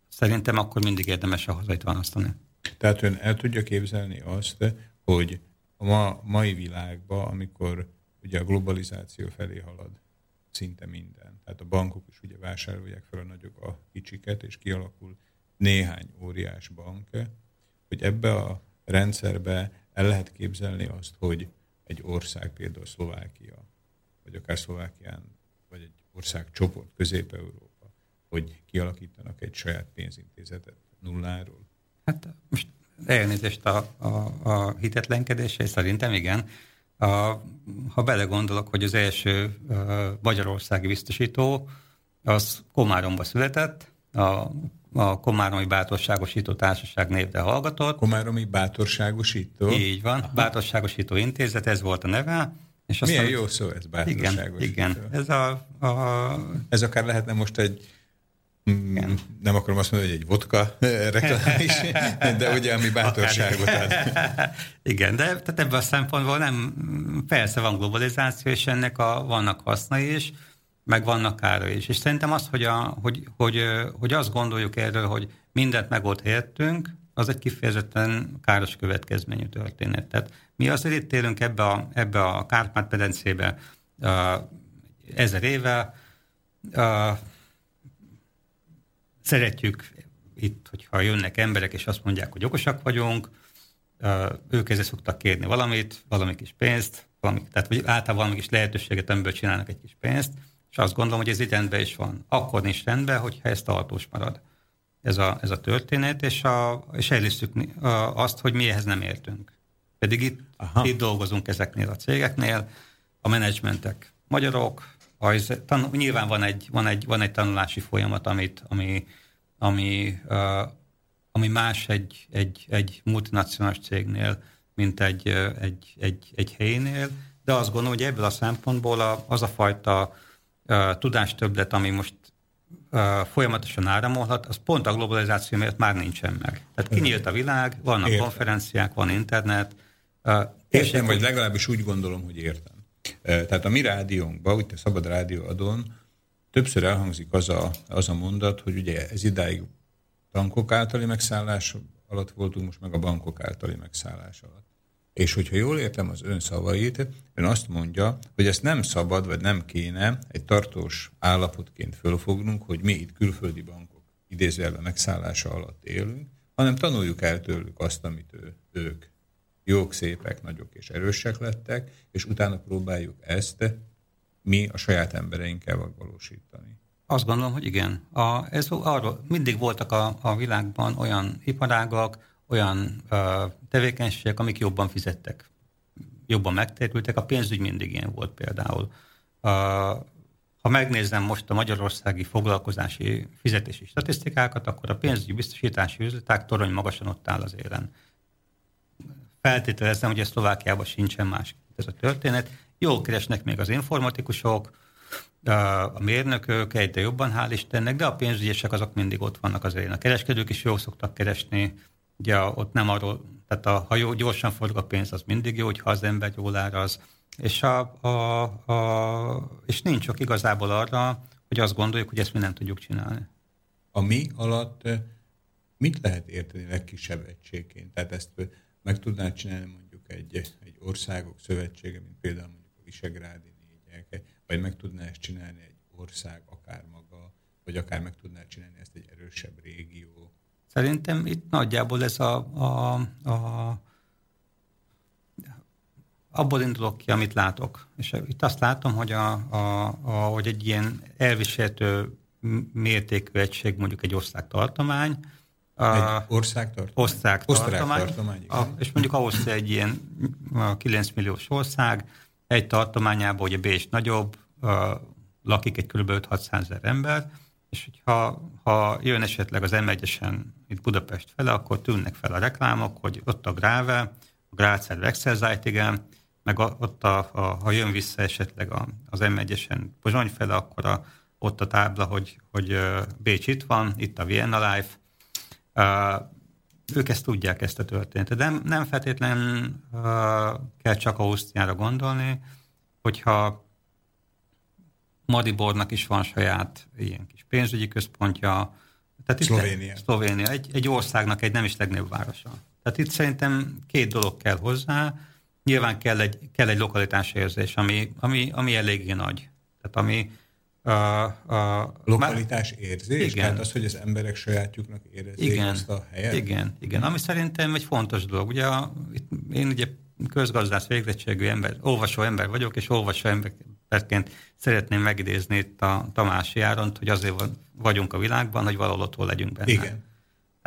szerintem akkor mindig érdemes a hazait választani. Tehát ön el tudja képzelni azt, hogy a ma, mai világban, amikor ugye a globalizáció felé halad, szinte minden. Tehát a bankok is ugye vásárolják fel a nagyok a kicsiket, és kialakul néhány óriás bank, hogy ebbe a rendszerbe el lehet képzelni azt, hogy egy ország, például Szlovákia, vagy akár Szlovákián, vagy egy ország csoport, Közép-Európa, hogy kialakítanak egy saját pénzintézetet nulláról? Hát most elnézést a, a, a hitetlenkedésé, szerintem igen. Ha belegondolok, hogy az első magyarországi biztosító az Komáromba született, a, a Komáromi Bátorságosító Társaság névre hallgatott. Komáromi Bátorságosító? Így van, Aha. Bátorságosító Intézet, ez volt a neve, És Milyen aztán, jó szó ez, bátorságos. Igen, igen. Ez, a, a... ez akár lehetne most egy igen. Nem akarom azt mondani, hogy egy vodka reklám is, de ugye ami bátorságot ad. Igen, de tehát ebből a szempontból nem, persze van globalizáció, és ennek a, vannak hasznai is, meg vannak kára is. És szerintem az, hogy, a, hogy, hogy, hogy azt gondoljuk erről, hogy mindent megold helyettünk, az egy kifejezetten káros következményű történet. Tehát mi azért itt élünk ebbe a, ebbe a Kárpát-pedencébe uh, ezer éve, uh, szeretjük itt, hogyha jönnek emberek, és azt mondják, hogy okosak vagyunk, ők ezzel szoktak kérni valamit, valami kis pénzt, valami, tehát vagy általában valami kis lehetőséget, amiből csinálnak egy kis pénzt, és azt gondolom, hogy ez itt rendben is van. Akkor nincs rendben, hogyha ez tartós marad ez a, ez a történet, és, a, és elisztük azt, hogy mi ehhez nem értünk. Pedig itt, itt dolgozunk ezeknél a cégeknél, a menedzsmentek magyarok, az, tan, nyilván van egy, van, egy, van egy tanulási folyamat, amit, ami, ami, uh, ami más egy, egy, egy multinacionális cégnél, mint egy, egy, egy, egy helyénél, de azt gondolom, hogy ebből a szempontból a, az a fajta uh, tudástöblet, ami most folyamatosan áramolhat, az pont a globalizáció miatt már nincsen meg. Tehát kinyílt a világ, vannak értem. konferenciák, van internet. Értem, vagy legalábbis úgy gondolom, hogy értem. Tehát a mi rádiónkban, itt a Szabad Rádió adón, többször elhangzik az a, az a mondat, hogy ugye ez idáig bankok általi megszállás alatt voltunk, most meg a bankok általi megszállás alatt. És hogyha jól értem az ön szavait, ön azt mondja, hogy ezt nem szabad, vagy nem kéne egy tartós állapotként fölfognunk, hogy mi itt külföldi bankok idézőjelben megszállása alatt élünk, hanem tanuljuk el tőlük azt, amit ő, ők jók, szépek, nagyok és erősek lettek, és utána próbáljuk ezt mi a saját embereinkkel megvalósítani. Azt gondolom, hogy igen. A, ez arról, mindig voltak a, a világban olyan iparágak, olyan uh, tevékenységek, amik jobban fizettek, jobban megtérültek. A pénzügy mindig ilyen volt például. Uh, ha megnézem most a magyarországi foglalkozási fizetési statisztikákat, akkor a pénzügyi biztosítási üzleták torony magasan ott áll az élen. Feltételezem, hogy ez Szlovákiában sincsen más ez a történet. Jól keresnek még az informatikusok, a mérnökök egyre jobban, hál' Istennek, de a pénzügyesek azok mindig ott vannak az élen. A kereskedők is jól szoktak keresni, Ugye ott nem arról, tehát a, ha jó, gyorsan forog a pénz, az mindig jó, hogyha az ember jól áraz. És, a, a, a, és nincs csak igazából arra, hogy azt gondoljuk, hogy ezt mi nem tudjuk csinálni. A mi alatt eh, mit lehet érteni legkisebb egységként? Tehát ezt meg tudná csinálni mondjuk egy, egy országok szövetsége, mint például mondjuk a Visegrádi négyek, vagy meg tudná ezt csinálni egy ország akár maga, vagy akár meg tudná csinálni ezt egy erősebb régió, Szerintem itt nagyjából ez a, a, a abból indulok ki, amit látok. És itt azt látom, hogy, a, a, a, hogy egy ilyen elviselhető mértékű egység, mondjuk egy országtartomány, egy országtartomány? Országtartomány. tartomány, a, és mondjuk ahhoz, hogy egy ilyen 9 milliós ország, egy tartományában, ugye Bécs nagyobb, lakik egy kb. 5-600 ezer ember, és hogyha ha jön esetleg az m itt Budapest fele, akkor tűnnek fel a reklámok, hogy ott a Gráve, a Grácer Wexelzeitigen, meg a, ott, a, a, ha jön vissza esetleg a, az M1-esen Pozsony fele, akkor a, ott a tábla, hogy, hogy Bécs itt van, itt a Vienna Life. Ők ezt tudják, ezt a történetet. De nem, feltétlenül uh, kell csak Ausztriára gondolni, hogyha Madibornak is van saját ilyen kis pénzügyi központja. Tehát itt Szlovénia. Szlovénia. Egy, egy országnak egy nem is legnagyobb városa. Tehát itt szerintem két dolog kell hozzá. Nyilván kell egy, kell egy lokalitás érzés, ami, ami, ami eléggé nagy. Tehát ami, a, a, lokalitás érzés? Igen. Tehát az, hogy az emberek sajátjuknak érezzék igen, azt a helyet? Igen, igen. Ami szerintem egy fontos dolog. Ugye a, itt, én ugye közgazdász végzettségű ember, olvasó ember vagyok, és olvasó emberként szeretném megidézni itt a Tamási Áront, hogy azért vagyunk a világban, hogy valahol ott legyünk benne. Igen.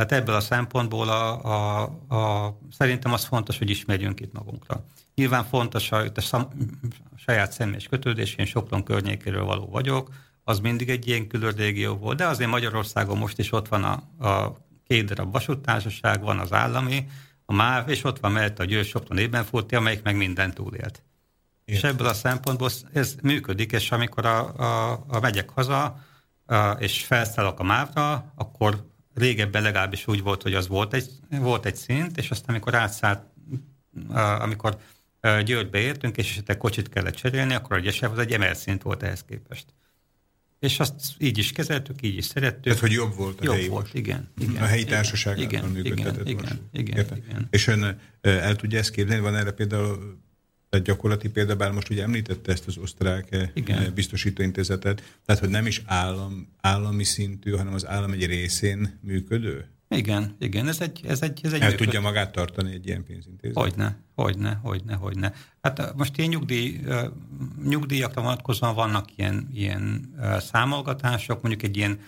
Tehát ebből a szempontból a, a, a, szerintem az fontos, hogy ismerjünk itt magunkra. Nyilván fontos, hogy a, szam, a saját személyes kötődés, én Sopron környékéről való vagyok, az mindig egy ilyen külön régió volt, de azért Magyarországon most is ott van a, a két darab vasúttársaság, van az állami, a MÁV, és ott van mellett a Győr Sopron ében amelyik meg mindent túlélt. És ebből a szempontból ez működik, és amikor a, a, a megyek haza, a, és felszállok a mávra, akkor régebben legalábbis úgy volt, hogy az volt egy, volt egy szint, és aztán amikor átszállt, amikor Győrbe értünk, és esetleg kocsit kellett cserélni, akkor a az egy emelt szint volt ehhez képest. És azt így is kezeltük, így is szerettük. Tehát, hogy jobb volt a jobb helyi volt, most. igen, igen. A helyi társaság igen, működtetett igen, most. igen, igen, igen. És ön el tudja ezt képzelni? Van erre például tehát gyakorlati példa, bár most ugye említette ezt az osztrák Igen. biztosítóintézetet, tehát hogy nem is állam, állami szintű, hanem az állam egy részén működő? Igen, igen, ez egy... Ez egy, ez egy El működ... tudja magát tartani egy ilyen pénzintézet? Hogyne, hogyne, hogyne, hogyne. Hát most ilyen nyugdíj, nyugdíjakra vonatkozóan vannak ilyen, ilyen számolgatások, mondjuk egy ilyen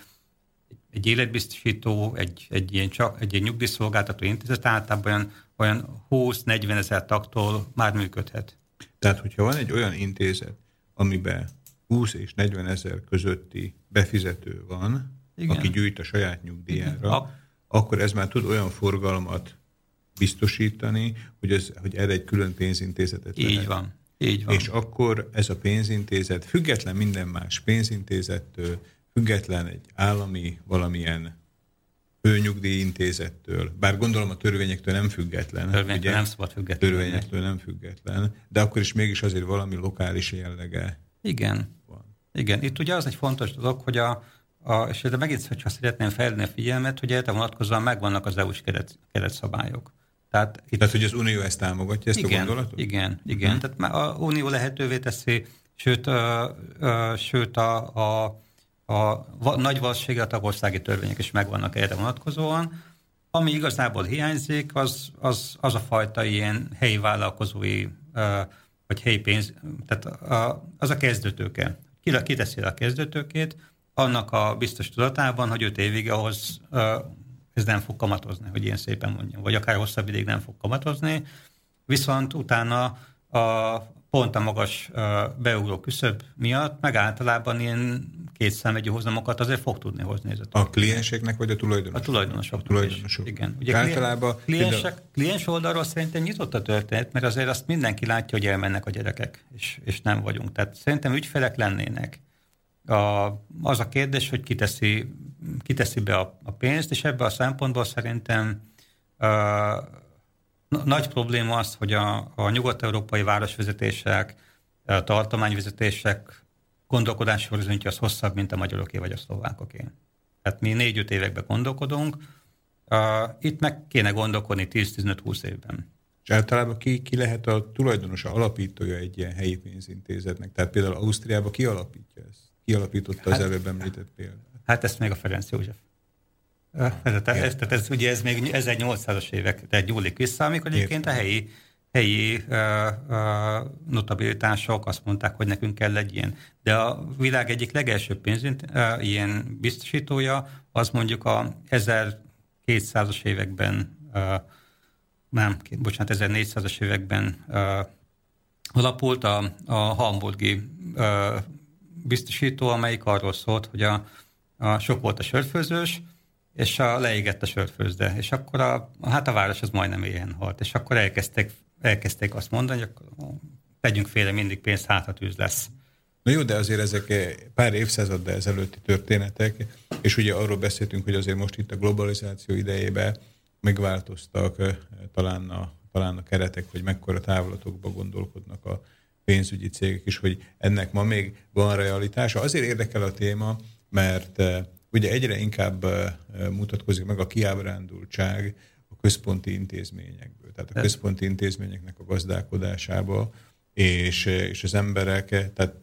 egy életbiztosító, egy, egy ilyen, csak, egy ilyen nyugdíjszolgáltató intézet általában olyan, olyan 20-40 ezer taktól már működhet. Tehát, hogyha van egy olyan intézet, amiben 20 és 40 ezer közötti befizető van, Igen. aki gyűjt a saját nyugdíjára, a... akkor ez már tud olyan forgalmat biztosítani, hogy, ez, hogy erre egy külön pénzintézetet Így lehet. van. Így van. És akkor ez a pénzintézet, független minden más pénzintézettől, független egy állami valamilyen főnyugdíjintézettől, bár gondolom a törvényektől nem független. Törvényektől ugye? nem szabad független. Törvényektől nem független, de akkor is mégis azért valami lokális jellege Igen. van. Igen, itt ugye az egy fontos dolog, hogy a, a és de megint, hogyha szeretném felvenni a figyelmet, hogy erre vonatkozóan megvannak az EU-s keret, keretszabályok. Tehát, itt, Tehát, hogy az Unió ezt támogatja, ezt igen, a gondolatot? Igen, igen. Hmm. Tehát már a Unió lehetővé teszi, sőt, ö, ö, sőt a, a a nagy valószínűleg a tagországi törvények is megvannak erre vonatkozóan. Ami igazából hiányzik, az, az, az a fajta ilyen helyi vállalkozói, vagy helyi pénz, tehát az a kezdőtőke. Ki, kiteszi a kezdőtőkét, annak a biztos tudatában, hogy öt évig ahhoz ez nem fog kamatozni, hogy ilyen szépen mondjam, vagy akár hosszabb ideig nem fog kamatozni, viszont utána a, pont a magas beugró küszöb miatt, meg általában ilyen két számegyű hozamokat azért fog tudni hozni. Ez a, a klienseknek vagy a tulajdonosoknak? A tulajdonosok. A tulajdonosok. Igen. Ugye általában kliensek, kliens oldalról szerintem nyitott a történet, mert azért azt mindenki látja, hogy elmennek a gyerekek, és, és nem vagyunk. Tehát szerintem ügyfelek lennének. A, az a kérdés, hogy kiteszi, kiteszi be a, a pénzt, és ebben a szempontból szerintem a, nagy probléma az, hogy a, a nyugat-európai városvezetések, a tartományvezetések gondolkodási horizontja az hosszabb, mint a magyaroké vagy a szlovákoké. Tehát mi négy-öt években gondolkodunk, uh, itt meg kéne gondolkodni 10-15-20 évben. És általában ki, ki lehet a tulajdonosa, alapítója egy ilyen helyi pénzintézetnek? Tehát például Ausztriában ki alapítja ezt? Ki alapította hát, az előbb említett példát? Hát ezt még a Ferenc József. Ez, ez, ez, ez, ugye ez még 1800-as évek, tehát nyúlik vissza, amikor egyébként a helyi, helyi uh, uh, notabilitások azt mondták, hogy nekünk kell egy ilyen. De a világ egyik legelső pénzint, uh, ilyen biztosítója, az mondjuk a 1200-as években, nem, bocsánat, 1400-as években uh, alapult a, a hamburgi biztosító, amelyik arról szólt, hogy a, a sok volt a sörfőzős, és a, leégett a sörfőzde, és akkor a, hát a város az majdnem éhen halt, és akkor elkezdték, elkezdték azt mondani, hogy akkor tegyünk félre mindig pénzt, hát tűz lesz. Na jó, de azért ezek pár évszázaddal ezelőtti történetek, és ugye arról beszéltünk, hogy azért most itt a globalizáció idejében megváltoztak talán a, talán a keretek, hogy mekkora távlatokba gondolkodnak a pénzügyi cégek is, hogy ennek ma még van realitása. Azért érdekel a téma, mert ugye egyre inkább mutatkozik meg a kiábrándultság a központi intézményekből, tehát a központi intézményeknek a gazdálkodásába, és, és az emberek tehát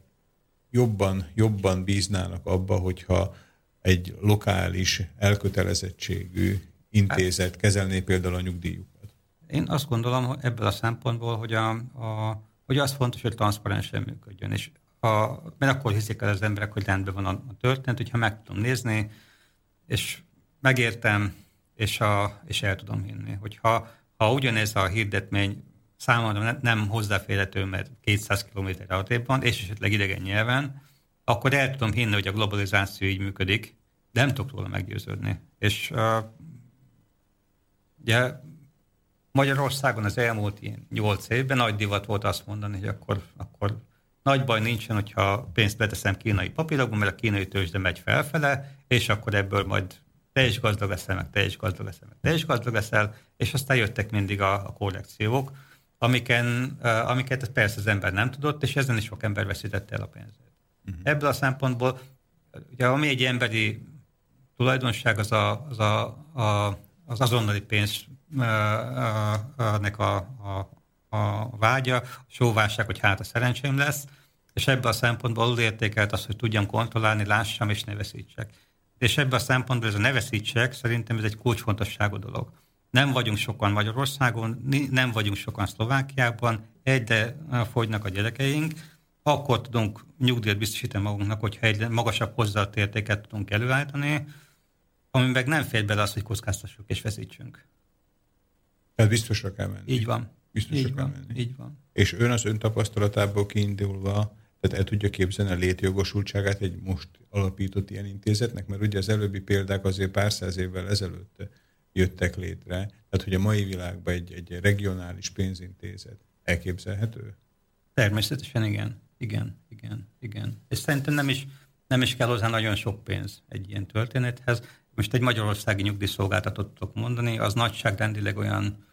jobban, jobban bíznának abba, hogyha egy lokális elkötelezettségű intézet kezelné például a nyugdíjukat. Én azt gondolom ebből a szempontból, hogy, a, a, hogy az fontos, hogy transzparensen működjön, és a, mert akkor hiszik el az emberek, hogy rendben van a, a történet, hogyha meg tudom nézni, és megértem, és, a, és el tudom hinni. Hogyha ha ugyanez a hirdetmény számomra nem hozzáférhető, mert 200 km arrébb van, és esetleg idegen nyelven, akkor el tudom hinni, hogy a globalizáció így működik, de nem tudok róla meggyőződni. És uh, ugye Magyarországon az elmúlt ilyen nyolc évben nagy divat volt azt mondani, hogy akkor, akkor nagy baj nincsen, hogyha pénzt beteszem kínai papírokba, mert a kínai tőzsde megy felfele, és akkor ebből majd te is gazdag leszel, meg te is gazdag leszel, meg te is gazdag leszel, és aztán jöttek mindig a, a korrekciók, amiken, uh, amiket persze az ember nem tudott, és ezen is sok ember veszítette el a pénzét. Uh-huh. Ebből a szempontból, ugye ami egy emberi tulajdonság, az a, az, a, a, az azonnali pénz nek a, a, a vágya, a sóválság, hogy hát a szerencsém lesz, és ebből a szempontból alul értékelt az, hogy tudjam kontrollálni, lássam és ne veszítsek. És ebből a szempontból ez a ne veszítsek, szerintem ez egy kulcsfontosságú dolog. Nem vagyunk sokan Magyarországon, nem vagyunk sokan Szlovákiában, egyre fogynak a gyerekeink, akkor tudunk nyugdíjat biztosítani magunknak, hogyha egy magasabb hozzáadott értéket tudunk előállítani, ami meg nem fér bele az, hogy kockáztassuk és veszítsünk. Tehát biztosra kell menni. Így van. Biztosra így kell van. menni. Így van. És ön az ön tapasztalatából kiindulva, tehát el tudja képzelni a létjogosultságát egy most alapított ilyen intézetnek, mert ugye az előbbi példák azért pár száz évvel ezelőtt jöttek létre, tehát hogy a mai világban egy, egy regionális pénzintézet elképzelhető? Természetesen igen. Igen, igen, igen. És szerintem nem is, nem is kell hozzá nagyon sok pénz egy ilyen történethez. Most egy magyarországi nyugdíjszolgáltatót tudok mondani, az nagyságrendileg olyan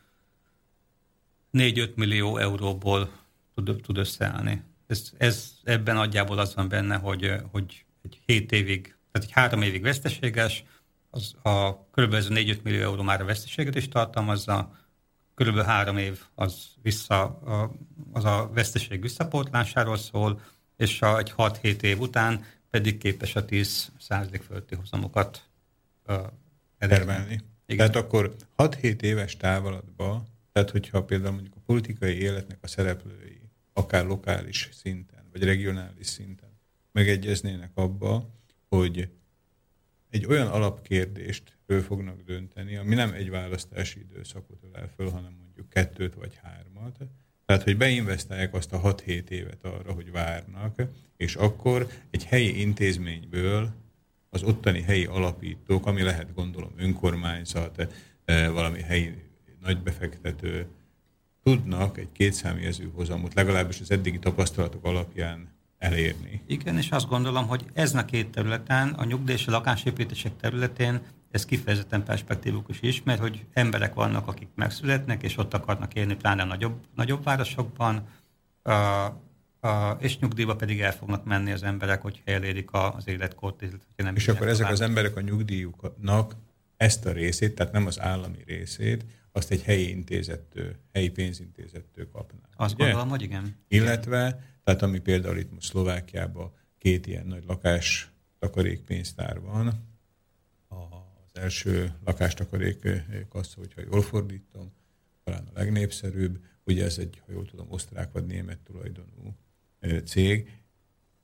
4-5 millió euróból tud, tud összeállni. Ez, ez ebben nagyjából az van benne, hogy, hogy egy 7 évig, tehát egy 3 évig veszteséges, az a kb. 4-5 millió euró már a veszteséget is tartalmazza, körülbelül három év az, vissza, az a veszteség visszapótlásáról szól, és a, egy 6-7 év után pedig képes a 10 százalék fölötti hozamokat termelni. Igen. Tehát akkor 6-7 éves távolatban, tehát hogyha például mondjuk a politikai életnek a szereplői, akár lokális szinten, vagy regionális szinten megegyeznének abba, hogy egy olyan alapkérdést ő fognak dönteni, ami nem egy választási időszakot ölel föl, hanem mondjuk kettőt vagy hármat. Tehát, hogy beinvestálják azt a 6-7 évet arra, hogy várnak, és akkor egy helyi intézményből az ottani helyi alapítók, ami lehet gondolom önkormányzat, eh, valami helyi nagybefektető, tudnak egy kétszámjegyző hozamot, legalábbis az eddigi tapasztalatok alapján elérni. Igen, és azt gondolom, hogy ezen a két területen, a nyugdíj és a lakásépítések területén ez kifejezetten perspektívukus is, mert hogy emberek vannak, akik megszületnek, és ott akarnak élni, pláne nagyobb, nagyobb városokban, és nyugdíjba pedig el fognak menni az emberek, hogy elérik az életkort. Nem és akkor ezek az emberek a nyugdíjuknak ezt a részét, tehát nem az állami részét, azt egy helyi intézettől, helyi pénzintézettől kapná. Azt ugye? gondolom, hogy igen. Illetve, tehát ami például itt most Szlovákiában két ilyen nagy lakás takarékpénztár van, az első lakástakarék kassa, hogyha jól fordítom, talán a legnépszerűbb, ugye ez egy, ha jól tudom, osztrák vagy német tulajdonú cég,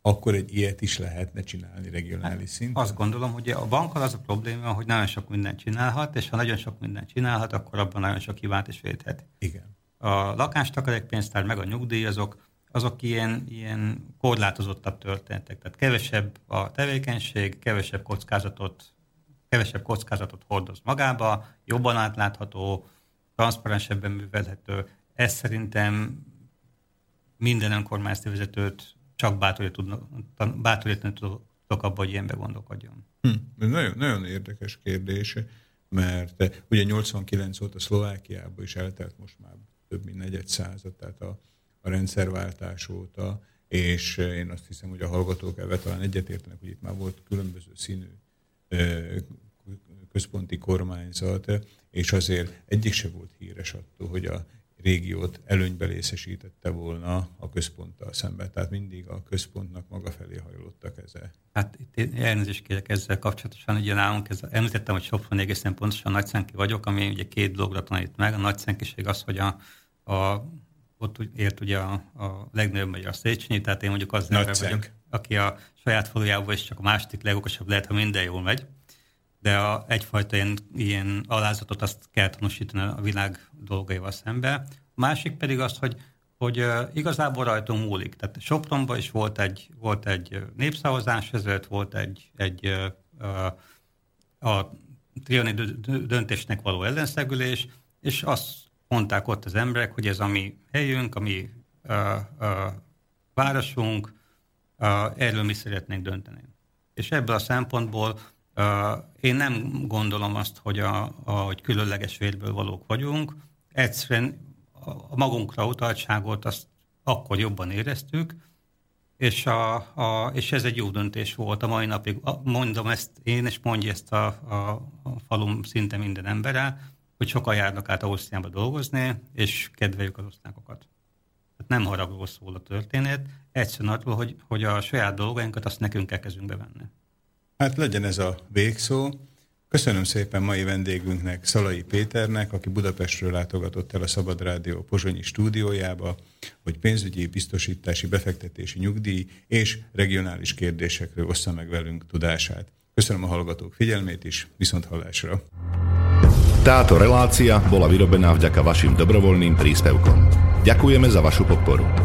akkor egy ilyet is lehetne csinálni regionális hát, szinten? Azt gondolom, hogy a bankkal az a probléma, hogy nagyon sok mindent csinálhat, és ha nagyon sok mindent csinálhat, akkor abban nagyon sok hibát is védhet. Igen. A lakástakarékpénztár meg a nyugdíjazok, azok ilyen, ilyen korlátozottabb történetek. Tehát kevesebb a tevékenység, kevesebb kockázatot, kevesebb kockázatot hordoz magába, jobban átlátható, transzparensebben művelhető. Ez szerintem minden önkormányzati vezetőt csak bátorítani tudok abban, hogy ilyenbe gondolkodjon. Hm. Nagyon, nagyon érdekes kérdés, mert ugye 89 óta Szlovákiában is eltelt most már több mint negyed század, tehát a, a rendszerváltás óta, és én azt hiszem, hogy a hallgatók ebben talán egyetértenek, hogy itt már volt különböző színű központi kormányzat, és azért egyik se volt híres attól, hogy a régiót előnybe részesítette volna a központtal szemben. Tehát mindig a központnak maga felé hajlottak ezzel. Hát itt elnézést kérek ezzel kapcsolatosan, ugye nálunk ez, említettem, hogy Sopron egészen pontosan nagyszenki vagyok, ami ugye két dologra tanít meg. A nagyszenkiség az, hogy a, a ott ért ugye a, a legnagyobb magyar Széchenyi, tehát én mondjuk az vagyok, aki a saját falujában is csak a második legokosabb lehet, ha minden jól megy de a, egyfajta ilyen, ilyen alázatot azt kell tanúsítani a világ dolgaival szembe. A másik pedig az, hogy, hogy igazából rajtunk múlik. Tehát Sopronban is volt egy, volt egy népszavazás, ezért volt egy, egy uh, a triani döntésnek való ellenszegülés, és azt mondták ott az emberek, hogy ez a mi helyünk, a mi uh, uh, városunk, uh, erről mi szeretnénk dönteni. És ebből a szempontból én nem gondolom azt, hogy, a, a, hogy különleges vérből valók vagyunk. Egyszerűen a magunkra utaltságot azt akkor jobban éreztük, és, a, a, és ez egy jó döntés volt a mai napig. Mondom ezt én, és mondja ezt a, a, a falum szinte minden embere, hogy sokan járnak át Ausztriába dolgozni, és kedveljük az osztrákokat. Tehát nem haragról szól a történet, egyszerűen arról, hogy, hogy a saját dolgainkat azt nekünk kell kezünkbe venni. Hát legyen ez a végszó. Köszönöm szépen mai vendégünknek, Szalai Péternek, aki Budapestről látogatott el a Szabad Rádió Pozsonyi stúdiójába, hogy pénzügyi, biztosítási, befektetési, nyugdíj és regionális kérdésekről ossza meg velünk tudását. Köszönöm a hallgatók figyelmét is, viszont hallásra. Táto relácia bola vyrobená vďaka vašim dobrovoľným príspevkom. Ďakujeme za vašu podporu.